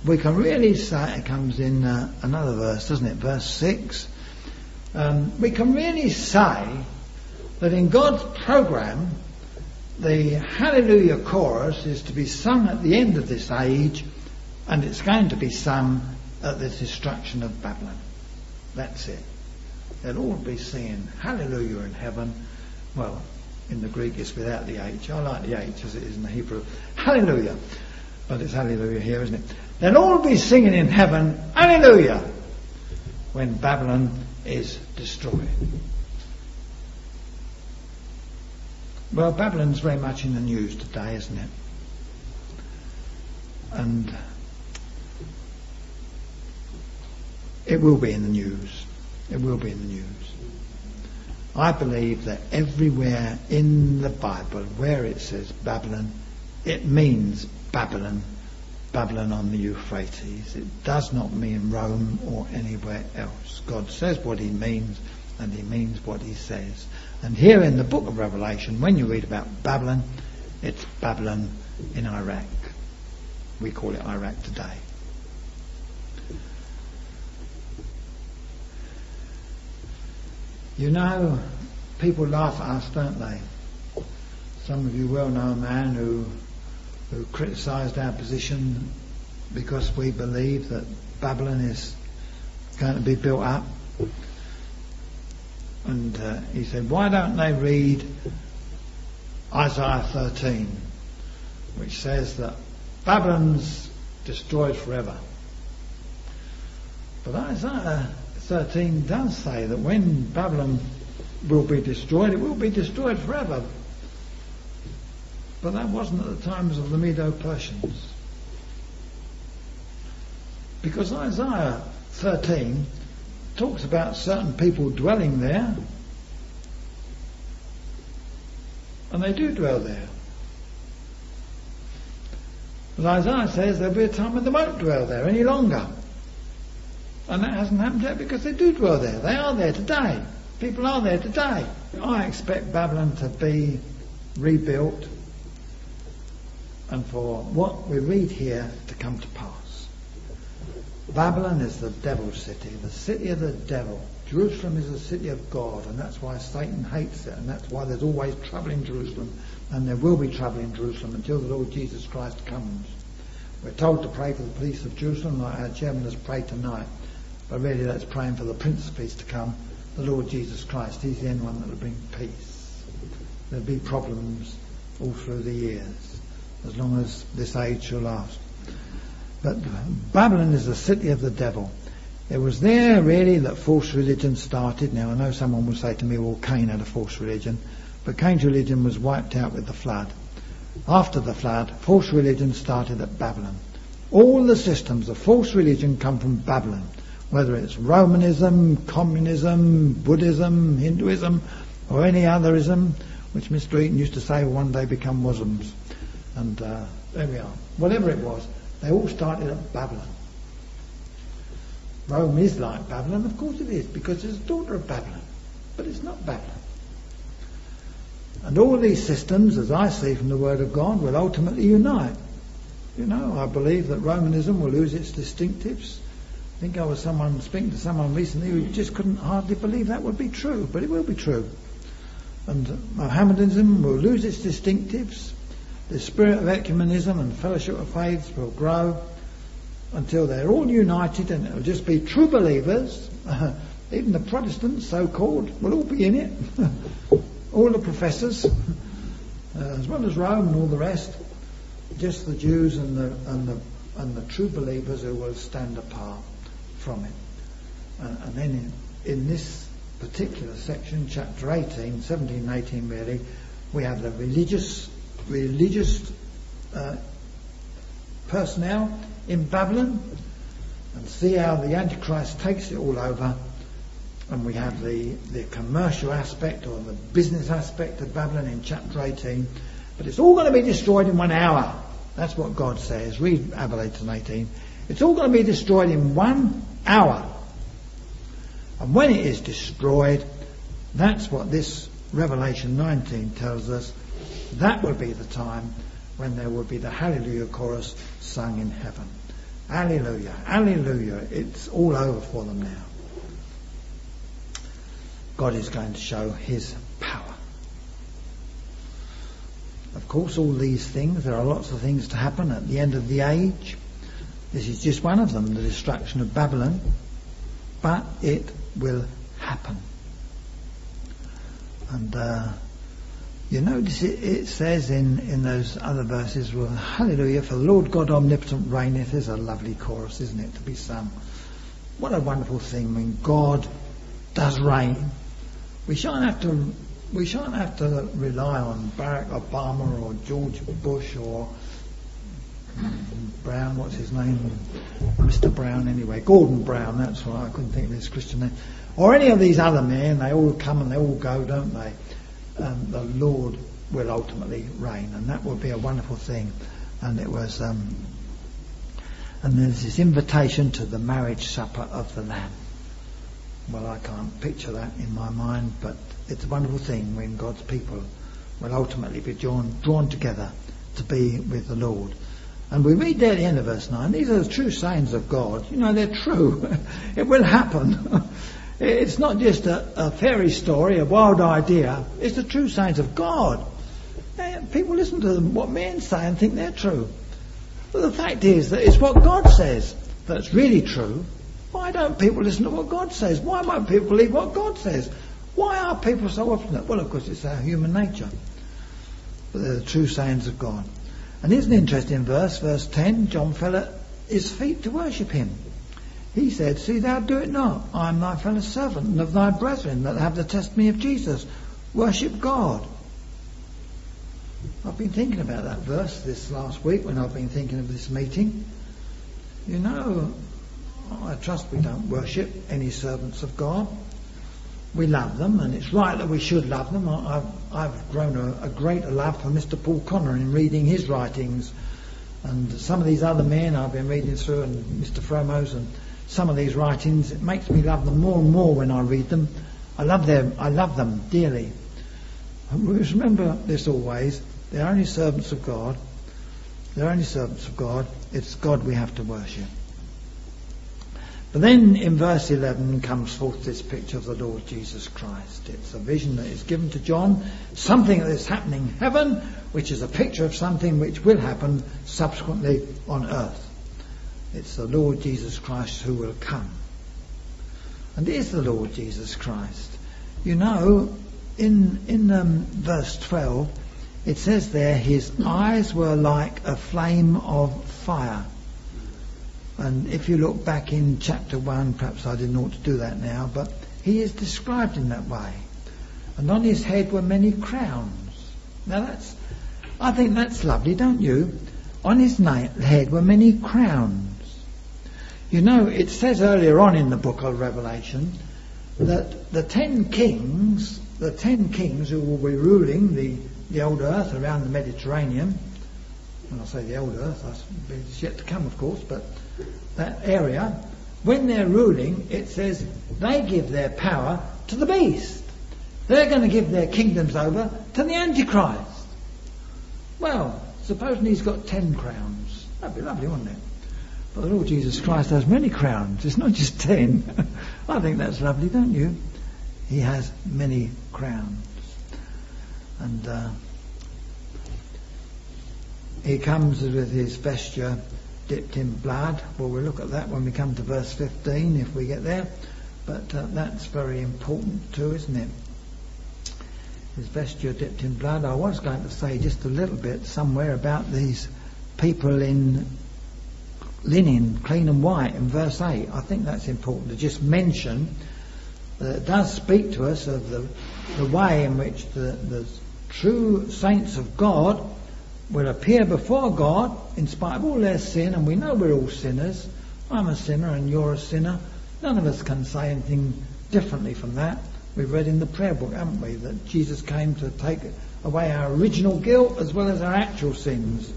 We can really say, it comes in uh, another verse, doesn't it? Verse 6. Um, we can really say that in God's program, the Hallelujah chorus is to be sung at the end of this age and it's going to be sung at the destruction of Babylon. That's it. They'll all be singing Hallelujah in heaven. Well, in the Greek it's without the H. I like the H as it is in the Hebrew. Hallelujah. But it's hallelujah here, isn't it? They'll all be singing in heaven, hallelujah, when Babylon is destroyed. Well, Babylon's very much in the news today, isn't it? And it will be in the news. It will be in the news. I believe that everywhere in the Bible where it says Babylon, it means Babylon, Babylon on the Euphrates. It does not mean Rome or anywhere else. God says what he means and he means what he says. And here in the book of Revelation, when you read about Babylon, it's Babylon in Iraq. We call it Iraq today. You know, people laugh at us, don't they? Some of you well know a man who who criticised our position because we believe that Babylon is going to be built up. And uh, he said, why don't they read Isaiah 13, which says that Babylon's destroyed forever. But Isaiah 13 does say that when Babylon will be destroyed. It will be destroyed forever. But that wasn't at the times of the Medo-Persians. Because Isaiah 13 talks about certain people dwelling there, and they do dwell there. But Isaiah says there'll be a time when they won't dwell there any longer. And that hasn't happened yet because they do dwell there. They are there today. People are there today. I expect Babylon to be rebuilt and for what we read here to come to pass. Babylon is the devil's city, the city of the devil. Jerusalem is the city of God, and that's why Satan hates it, and that's why there's always trouble in Jerusalem, and there will be trouble in Jerusalem until the Lord Jesus Christ comes. We're told to pray for the peace of Jerusalem, like our chairman has prayed tonight, but really that's praying for the Prince of Peace to come, the Lord Jesus Christ. He's the only one that will bring peace. There'll be problems all through the years, as long as this age shall last. But Babylon is the city of the devil. It was there really that false religion started. Now I know someone will say to me, well Cain had a false religion, but Cain's religion was wiped out with the flood. After the flood, false religion started at Babylon. All the systems of false religion come from Babylon, whether it's Romanism, communism, Buddhism, Hinduism, or any otherism, which Mr. Eaton used to say will one day become Muslims. And uh, there we are. Whatever it was, they all started at Babylon. Rome is like Babylon, of course it is, because it's a daughter of Babylon. But it's not Babylon. And all these systems, as I see from the Word of God, will ultimately unite. You know, I believe that Romanism will lose its distinctives. I think I was someone speaking to someone recently who just couldn't hardly believe that would be true, but it will be true. And Mohammedanism will lose its distinctives. The spirit of ecumenism and fellowship of faiths will grow until they're all united and it'll just be true believers. Even the Protestants, so-called, will all be in it. all the professors, uh, as well as Rome and all the rest. Just the Jews and the and the and the true believers who will stand apart from it. Uh, and then in, in this particular section, chapter 18, 17 18 really, we have the religious religious uh, personnel in Babylon and see how the Antichrist takes it all over. And we have the, the commercial aspect or the business aspect of Babylon in chapter 18. But it's all going to be destroyed in one hour. That's what God says. Read Revelation 18. It's all going to be destroyed in one hour. And when it is destroyed, that's what this Revelation 19 tells us. That will be the time when there will be the Hallelujah chorus sung in heaven. Hallelujah, hallelujah. It's all over for them now. God is going to show his power. Of course, all these things, there are lots of things to happen at the end of the age. This is just one of them, the destruction of Babylon. But it will happen. And uh, you notice it, it, says in, in those other verses, well, hallelujah, for the Lord God omnipotent reigneth. There's a lovely chorus, isn't it, to be sung. What a wonderful thing when God does reign. We shan't have to we shan't have to rely on Barack Obama or George Bush or Brown, what's his name? Mr. Brown anyway. Gordon Brown, that's right, I couldn't think of his Christian name. Or any of these other men, they all come and they all go, don't they? um, the Lord will ultimately reign, and that will be a wonderful thing. And it was, um, and there's this invitation to the marriage supper of the Lamb. Well, I can't picture that in my mind, but it's a wonderful thing when God's people will ultimately be drawn, drawn together to be with the Lord. And we read there at the end of verse 9, these are the true signs of God. You know, they're true. it will happen. It's not just a, a, fairy story, a wild idea. It's the true signs of God. People listen to them, what men say and think they're true. But the fact is that it's what God says that's really true. Why don't people listen to what God says? Why won't people believe what God says? Why are people so obstinate? Well, of course, it's our human nature. But they're the true sayings of God. And here's an interesting verse, verse 10. John fell at his feet to worship him. He said, See thou do it not. I am thy fellow servant and of thy brethren that have the testimony of Jesus. Worship God. I've been thinking about that verse this last week when I've been thinking of this meeting. You know, I trust we don't worship any servants of God. We love them, and it's right that we should love them. I've, I've grown a, a greater love for Mr. Poole-Connor in reading his writings, and some of these other men I've been reading through, and Mr. Fromow's, and some of these writings. It makes me love them more and more when I read them. I love them. I love them dearly. And remember this always. They're only servants of God. They're only servants of God. It's God we have to worship. But then in verse 11 comes forth this picture of the Lord Jesus Christ. It's a vision that is given to John, something that is happening in heaven, which is a picture of something which will happen subsequently on earth. It's the Lord Jesus Christ who will come. And is the Lord Jesus Christ. You know, in, in um, verse 12, it says there, his eyes were like a flame of fire. And if you look back in chapter 1, perhaps I didn't ought to do that now, but he is described in that way. And on his head were many crowns. Now that's, I think that's lovely, don't you? On his head were many crowns. You know, it says earlier on in the book of Revelation that the ten kings, the ten kings who will be ruling the the old earth around the Mediterranean. When I say the old earth, it's yet to come, of course, but that area, when they're ruling, it says they give their power to the beast. They're going to give their kingdoms over to the Antichrist. Well, supposing he's got ten crowns. That'd be lovely, wouldn't it? But the Lord Jesus Christ has many crowns. It's not just ten. I think that's lovely, don't you? He has many crowns. And uh, he comes with his vesture dipped in blood. Well, we'll look at that when we come to verse 15 if we get there. But uh, that's very important too, isn't it? His vesture dipped in blood. I was going to say just a little bit somewhere about these people in linen, clean and white, in verse 8. I think that's important to just mention that it does speak to us of the, the way in which the, the true saints of God will appear before God in spite of all their sin, and we know we're all sinners. I'm a sinner and you're a sinner. None of us can say anything differently from that. We've read in the prayer book, haven't we, that Jesus came to take away our original guilt as well as our actual sins.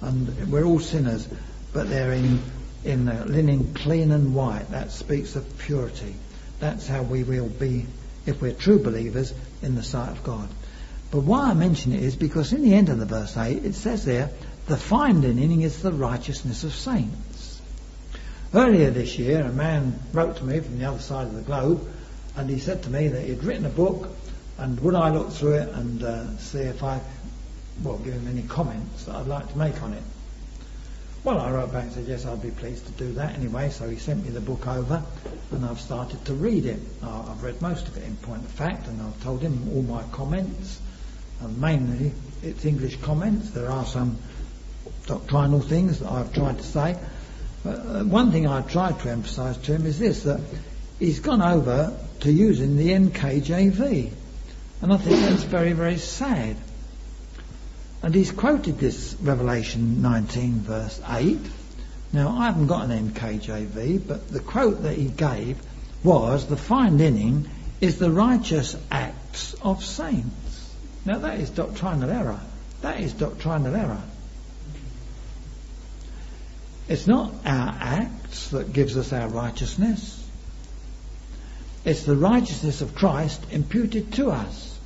And we're all sinners, but they're in, in linen clean and white. That speaks of purity. That's how we will be, if we're true believers, in the sight of God. But why I mention it is because in the end of the verse 8 it says there, the fine linen is the righteousness of saints. Earlier this year a man wrote to me from the other side of the globe and he said to me that he'd written a book and would I look through it and uh, see if I, well, give him any comments that I'd like to make on it. Well, I wrote back and said, yes, I'd be pleased to do that anyway. So he sent me the book over and I've started to read it. I've read most of it in point of fact and I've told him all my comments and mainly it's English comments. There are some doctrinal things that I've tried to say. Uh, one thing I've tried to emphasise to him is this, that he's gone over to using the NKJV. And I think that's very, very sad. And he's quoted this Revelation 19 verse 8. Now, I haven't got an NKJV, but the quote that he gave was, the fine linen is the righteous acts of saints. Now that is doctrinal error. That is doctrinal error. It's not our acts that gives us our righteousness. It's the righteousness of Christ imputed to us.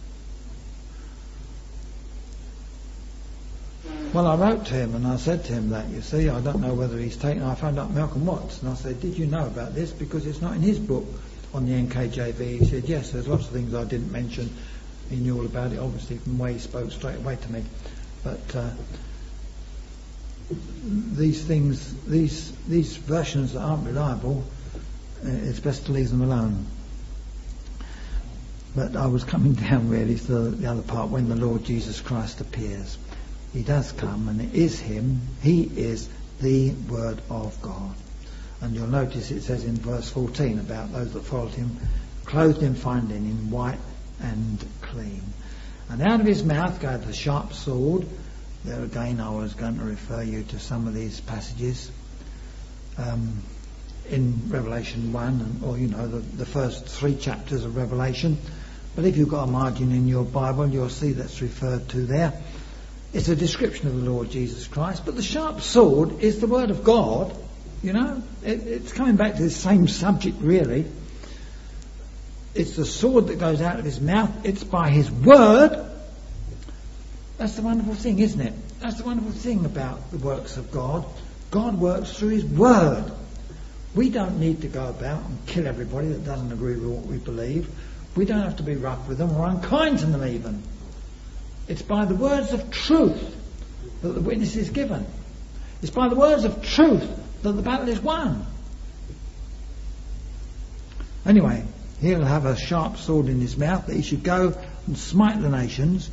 Well, I wrote to him and I said to him that, you see, I don't know whether he's taken, I found out Malcolm Watts and I said, did you know about this? Because it's not in his book on the NKJV. He said, yes, there's lots of things I didn't mention he knew all about it, obviously, from the way he spoke straight away to me. But uh, these things, these these versions that aren't reliable, uh, it's best to leave them alone. But I was coming down really to the other part when the Lord Jesus Christ appears. He does come, and it is Him. He is the Word of God. And you'll notice it says in verse 14 about those that followed him, clothed in fine linen, white and clean. And out of his mouth goes the sharp sword. There again, I was going to refer you to some of these passages um, in Revelation 1, and, or you know, the, the first three chapters of Revelation. But if you've got a margin in your Bible, you'll see that's referred to there. It's a description of the Lord Jesus Christ, but the sharp sword is the Word of God. You know, it, it's coming back to the same subject, really. It's the sword that goes out of his mouth. It's by his word. That's the wonderful thing, isn't it? That's the wonderful thing about the works of God. God works through his word. We don't need to go about and kill everybody that doesn't agree with what we believe. We don't have to be rough with them or unkind to them even. It's by the words of truth that the witness is given. It's by the words of truth that the battle is won. Anyway, He'll have a sharp sword in his mouth that he should go and smite the nations.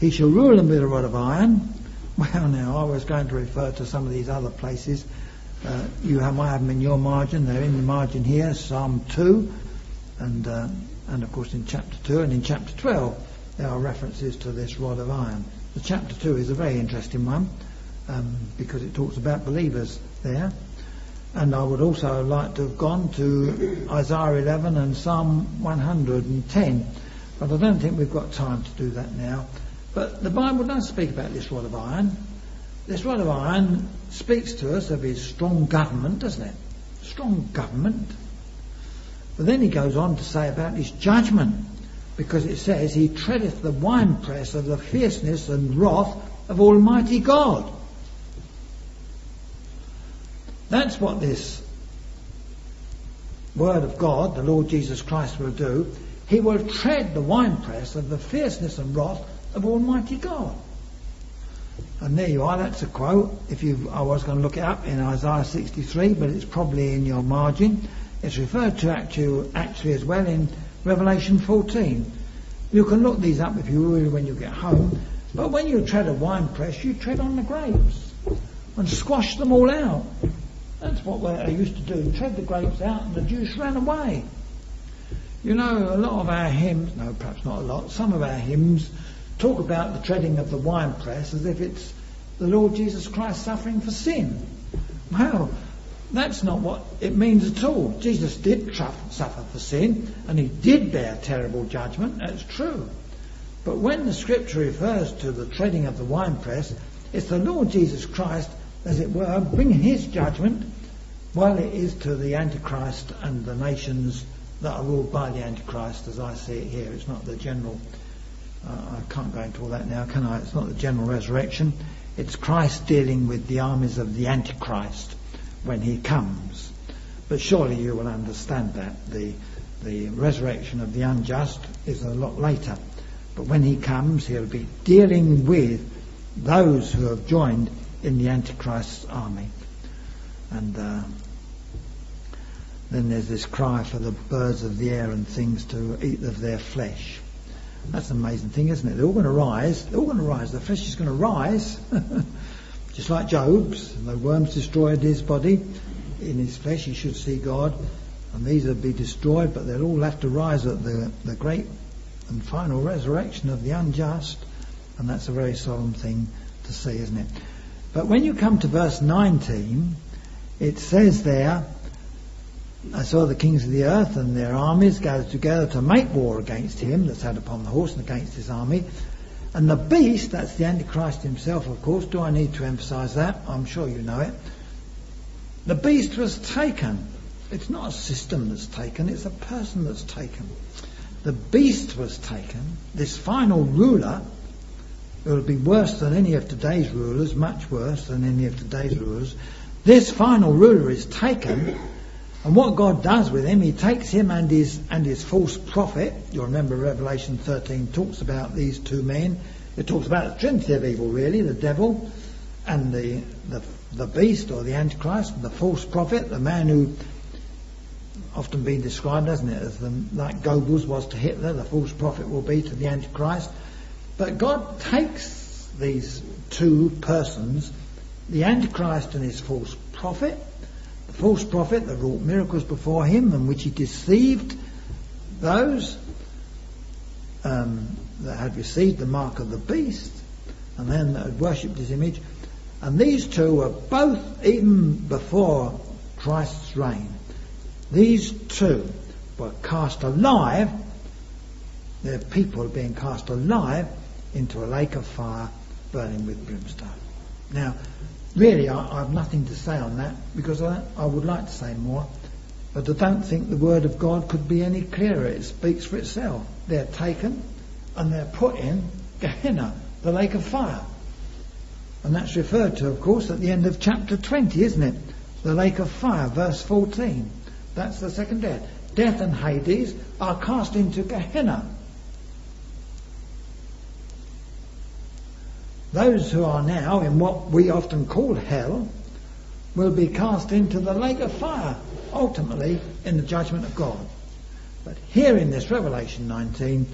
He shall rule them with a rod of iron. Well, now, I was going to refer to some of these other places. Uh, you have, might have them in your margin. They're in the margin here, Psalm 2, and, uh, and of course in chapter 2 and in chapter 12 there are references to this rod of iron. The chapter 2 is a very interesting one um, because it talks about believers there. And I would also like to have gone to Isaiah 11 and Psalm 110, but I don't think we've got time to do that now. But the Bible does speak about this rod of iron. This rod of iron speaks to us of his strong government, doesn't it? Strong government. But then he goes on to say about his judgment, because it says, He treadeth the winepress of the fierceness and wrath of Almighty God. That's what this Word of God, the Lord Jesus Christ, will do. He will tread the winepress of the fierceness and wrath of Almighty God. And there you are, that's a quote. If you, I was going to look it up in Isaiah 63, but it's probably in your margin. It's referred to actually, as well in Revelation 14. You can look these up if you will when you get home. But when you tread a winepress, you tread on the grapes and squash them all out. That's what they used to do, tread the grapes out and the juice ran away. You know, a lot of our hymns, no, perhaps not a lot, some of our hymns talk about the treading of the winepress as if it's the Lord Jesus Christ suffering for sin. Well, that's not what it means at all. Jesus did suffer for sin and he did bear terrible judgment, that's true. But when the scripture refers to the treading of the winepress, it's the Lord Jesus Christ as it were, bring his judgment while it is to the Antichrist and the nations that are ruled by the Antichrist, as I see it here. It's not the general, uh, I can't go into all that now, can I? It's not the general resurrection. It's Christ dealing with the armies of the Antichrist when he comes. But surely you will understand that. The, the resurrection of the unjust is a lot later. But when he comes, he'll be dealing with those who have joined in the Antichrist's army. And uh, then there's this cry for the birds of the air and things to eat of their flesh. That's an amazing thing, isn't it? They're all going to rise. They're all going to rise. The flesh is going to rise, just like Job's. The worms destroyed his body. In his flesh, he should see God, and these will be destroyed, but they'll all have to rise at the, the great and final resurrection of the unjust. And that's a very solemn thing to see, isn't it? But when you come to verse 19, it says there, I saw the kings of the earth and their armies gathered together to make war against him that sat upon the horse and against his army. And the beast, that's the Antichrist himself, of course. Do I need to emphasize that? I'm sure you know it. The beast was taken. It's not a system that's taken, it's a person that's taken. The beast was taken, this final ruler, it will be worse than any of today's rulers, much worse than any of today's rulers. This final ruler is taken, and what God does with him, he takes him and his and his false prophet. You remember Revelation 13 talks about these two men. It talks about the trinity of evil, really, the devil and the the, the beast or the antichrist, the false prophet, the man who often been described, hasn't it, as the, like Goebbels was to Hitler, the false prophet will be to the antichrist. But God takes these two persons, the Antichrist and his false prophet, the false prophet that wrought miracles before him in which he deceived those um, that had received the mark of the beast and then that had worshipped his image. And these two were both, even before Christ's reign, these two were cast alive, their people being cast alive into a lake of fire burning with brimstone. Now, really, I, I have nothing to say on that because I, I would like to say more, but I don't think the Word of God could be any clearer. It speaks for itself. They're taken and they're put in Gehenna, the lake of fire. And that's referred to, of course, at the end of chapter 20, isn't it? The lake of fire, verse 14. That's the second death. Death and Hades are cast into Gehenna. Those who are now in what we often call hell will be cast into the lake of fire, ultimately in the judgment of God. But here in this Revelation 19,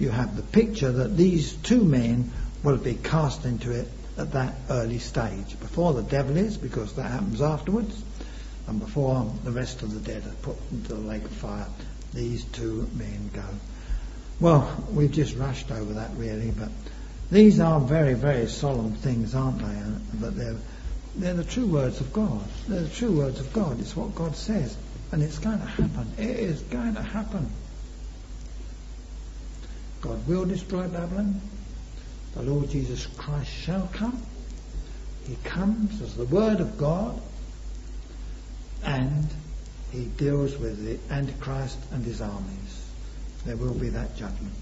you have the picture that these two men will be cast into it at that early stage, before the devil is, because that happens afterwards, and before the rest of the dead are put into the lake of fire, these two men go. Well, we've just rushed over that really, but these are very, very solemn things, aren't they? Uh, but they're, they're the true words of God. They're the true words of God. It's what God says. And it's going to happen. It is going to happen. God will destroy Babylon. The Lord Jesus Christ shall come. He comes as the Word of God and he deals with the Antichrist and his armies. There will be that judgment.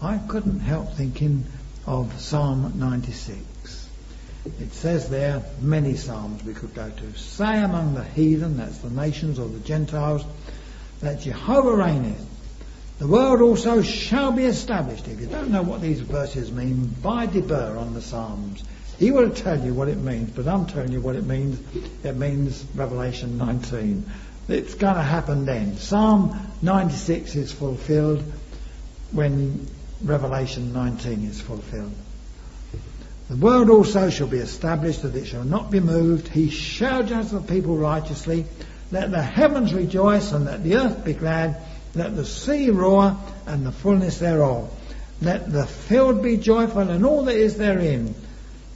I couldn't help thinking of Psalm 96. It says there, many psalms we could go to. Say among the heathen, that's the nations or the Gentiles, that Jehovah reigneth. The world also shall be established. If you don't know what these verses mean, buy Deber on the Psalms. He will tell you what it means, but I'm telling you what it means. It means Revelation 19. It's going to happen then. Psalm 96 is fulfilled when Revelation 19 is fulfilled. The world also shall be established that it shall not be moved. He shall judge the people righteously. Let the heavens rejoice and let the earth be glad. Let the sea roar and the fullness thereof. Let the field be joyful and all that is therein.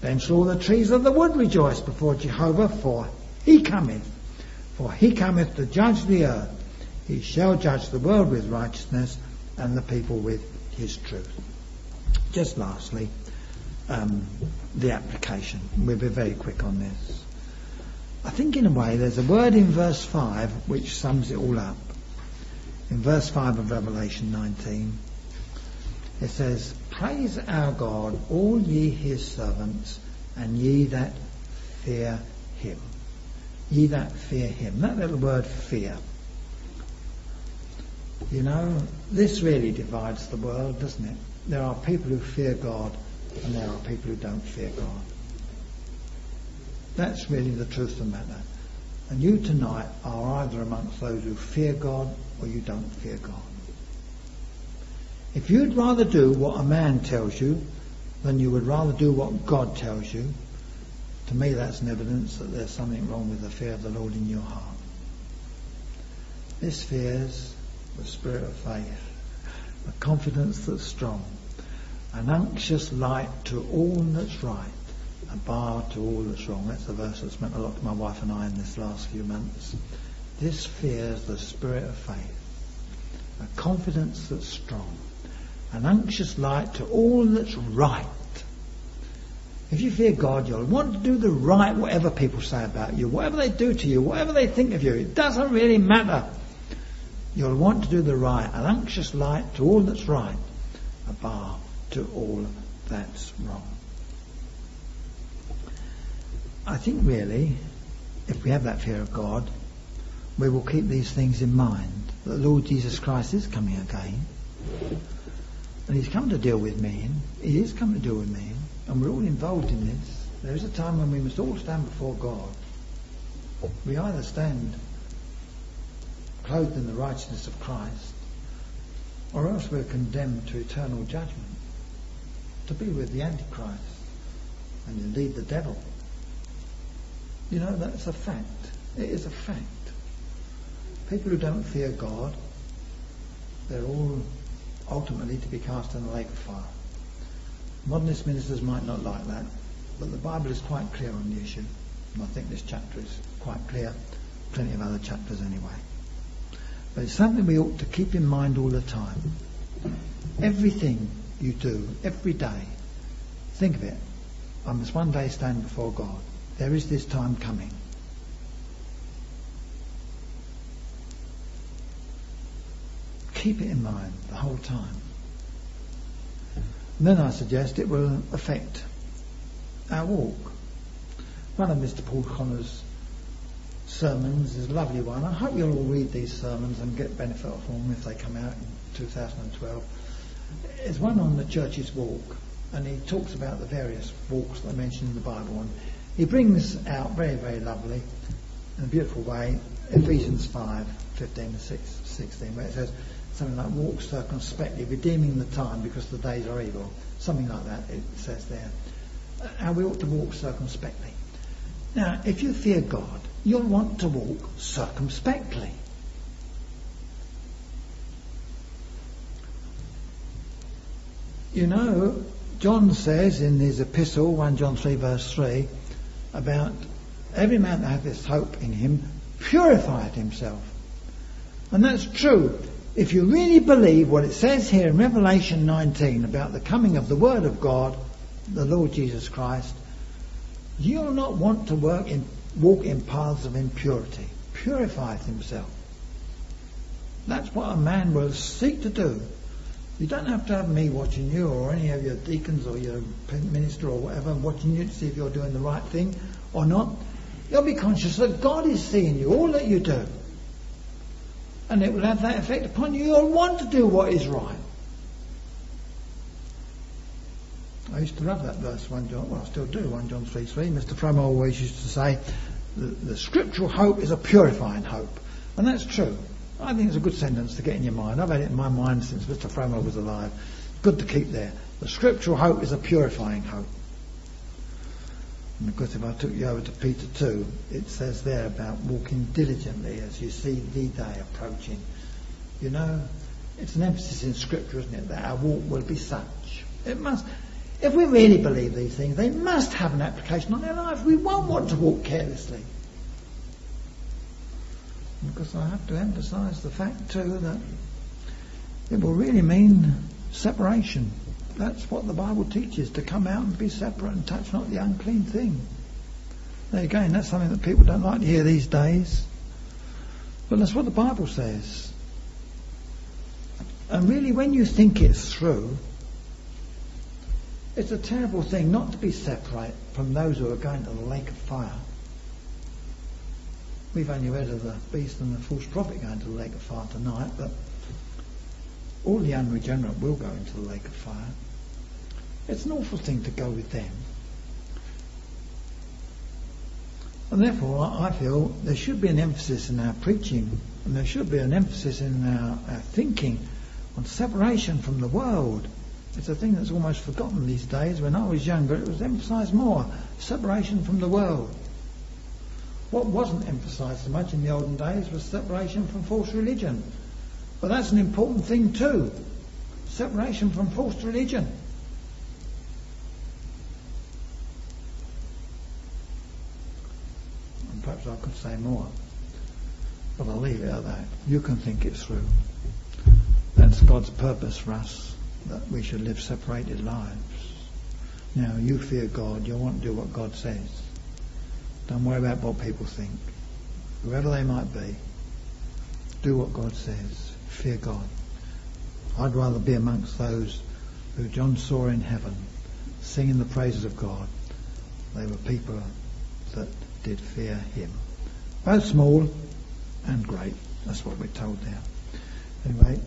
Then shall all the trees of the wood rejoice before Jehovah, for he cometh. For he cometh to judge the earth. He shall judge the world with righteousness and the people with his truth. Just lastly, um, the application. We'll be very quick on this. I think in a way there's a word in verse 5 which sums it all up in verse 5 of Revelation 19, it says, Praise our God, all ye his servants, and ye that fear him. Ye that fear him. That little word fear. You know, this really divides the world, doesn't it? There are people who fear God, and there are people who don't fear God. That's really the truth of the matter. And you tonight are either amongst those who fear God or you don't fear God. If you'd rather do what a man tells you than you would rather do what God tells you, to me that's an evidence that there's something wrong with the fear of the Lord in your heart. This fears the spirit of faith, a confidence that's strong, an anxious light to all that's right, a bar to all that's wrong. That's the verse that's meant a lot to my wife and I in this last few months. This fears the spirit of faith, a confidence that's strong, an anxious light to all that's right. If you fear God, you'll want to do the right, whatever people say about you, whatever they do to you, whatever they think of you. It doesn't really matter. You'll want to do the right, an anxious light to all that's right, a bar to all that's wrong. I think really, if we have that fear of God, we will keep these things in mind. That the Lord Jesus Christ is coming again. And he's come to deal with men. He is come to deal with men. And we're all involved in this. There is a time when we must all stand before God. We either stand clothed in the righteousness of Christ, or else we're condemned to eternal judgment, to be with the Antichrist, and indeed the devil. You know, that's a fact. It is a fact. People who don't fear God, they're all ultimately to be cast in the lake of fire. Modernist ministers might not like that, but the Bible is quite clear on the issue. And I think this chapter is quite clear. Plenty of other chapters anyway. But it's something we ought to keep in mind all the time. Everything you do, every day, think of it. I must one day stand before God. There is this time coming. Keep it in mind the whole time. And then I suggest it will affect our walk. One of Mr. Poole-Connor's sermons is a lovely one. I hope you'll all read these sermons and get benefit from them if they come out in 2012. It's one on the church's walk, and he talks about the various walks that are mentioned in the Bible. And he brings out very, very lovely, in a beautiful way, Ephesians 5, 15 to 16, where it says something like, walk circumspectly, redeeming the time because the days are evil. Something like that, it says there. How we ought to walk circumspectly. Now, if you fear God, you'll want to walk circumspectly. You know, John says in his epistle, 1 John 3 verse 3, about every man that hath this hope in him purified himself. And that's true. If you really believe what it says here in Revelation 19 about the coming of the Word of God, the Lord Jesus Christ, You'll not want to work in, walk in paths of impurity. Purifies himself. That's what a man will seek to do. You don't have to have me watching you or any of your deacons or your minister or whatever watching you to see if you're doing the right thing or not. You'll be conscious that God is seeing you, all that you do. And it will have that effect upon you. You'll want to do what is right. I used to love that verse, 1 John, well, I still do, 1 John 3 3. Mr. Frum always used to say, the, the scriptural hope is a purifying hope. And that's true. I think it's a good sentence to get in your mind. I've had it in my mind since Mr. Fromow was alive. Good to keep there. The scriptural hope is a purifying hope. And of course, if I took you over to Peter 2, it says there about walking diligently as you see the day approaching. You know, it's an emphasis in Scripture, isn't it, that our walk will be such. It must. If we really believe these things, they must have an application on our life. We won't want to walk carelessly. Because I have to emphasize the fact too that it will really mean separation. That's what the Bible teaches, to come out and be separate and touch not the unclean thing. There again, that's something that people don't like to hear these days. But that's what the Bible says. And really, when you think it through, it's a terrible thing not to be separate from those who are going to the lake of fire. We've only read of the beast and the false prophet going to the lake of fire tonight, but all the unregenerate will go into the lake of fire. It's an awful thing to go with them. And therefore, I feel there should be an emphasis in our preaching, and there should be an emphasis in our, our thinking on separation from the world it's a thing that's almost forgotten these days. When I was younger, it was emphasised more. Separation from the world. What wasn't emphasised so much in the olden days was separation from false religion. But that's an important thing too. Separation from false religion. And perhaps I could say more. But I'll leave it at that. You can think it through. That's God's purpose for us that we should live separated lives. Now, you fear God. You want to do what God says. Don't worry about what people think. Whoever they might be, do what God says. Fear God. I'd rather be amongst those who John saw in heaven singing the praises of God. They were people that did fear him. Both small and great. That's what we're told there. Anyway.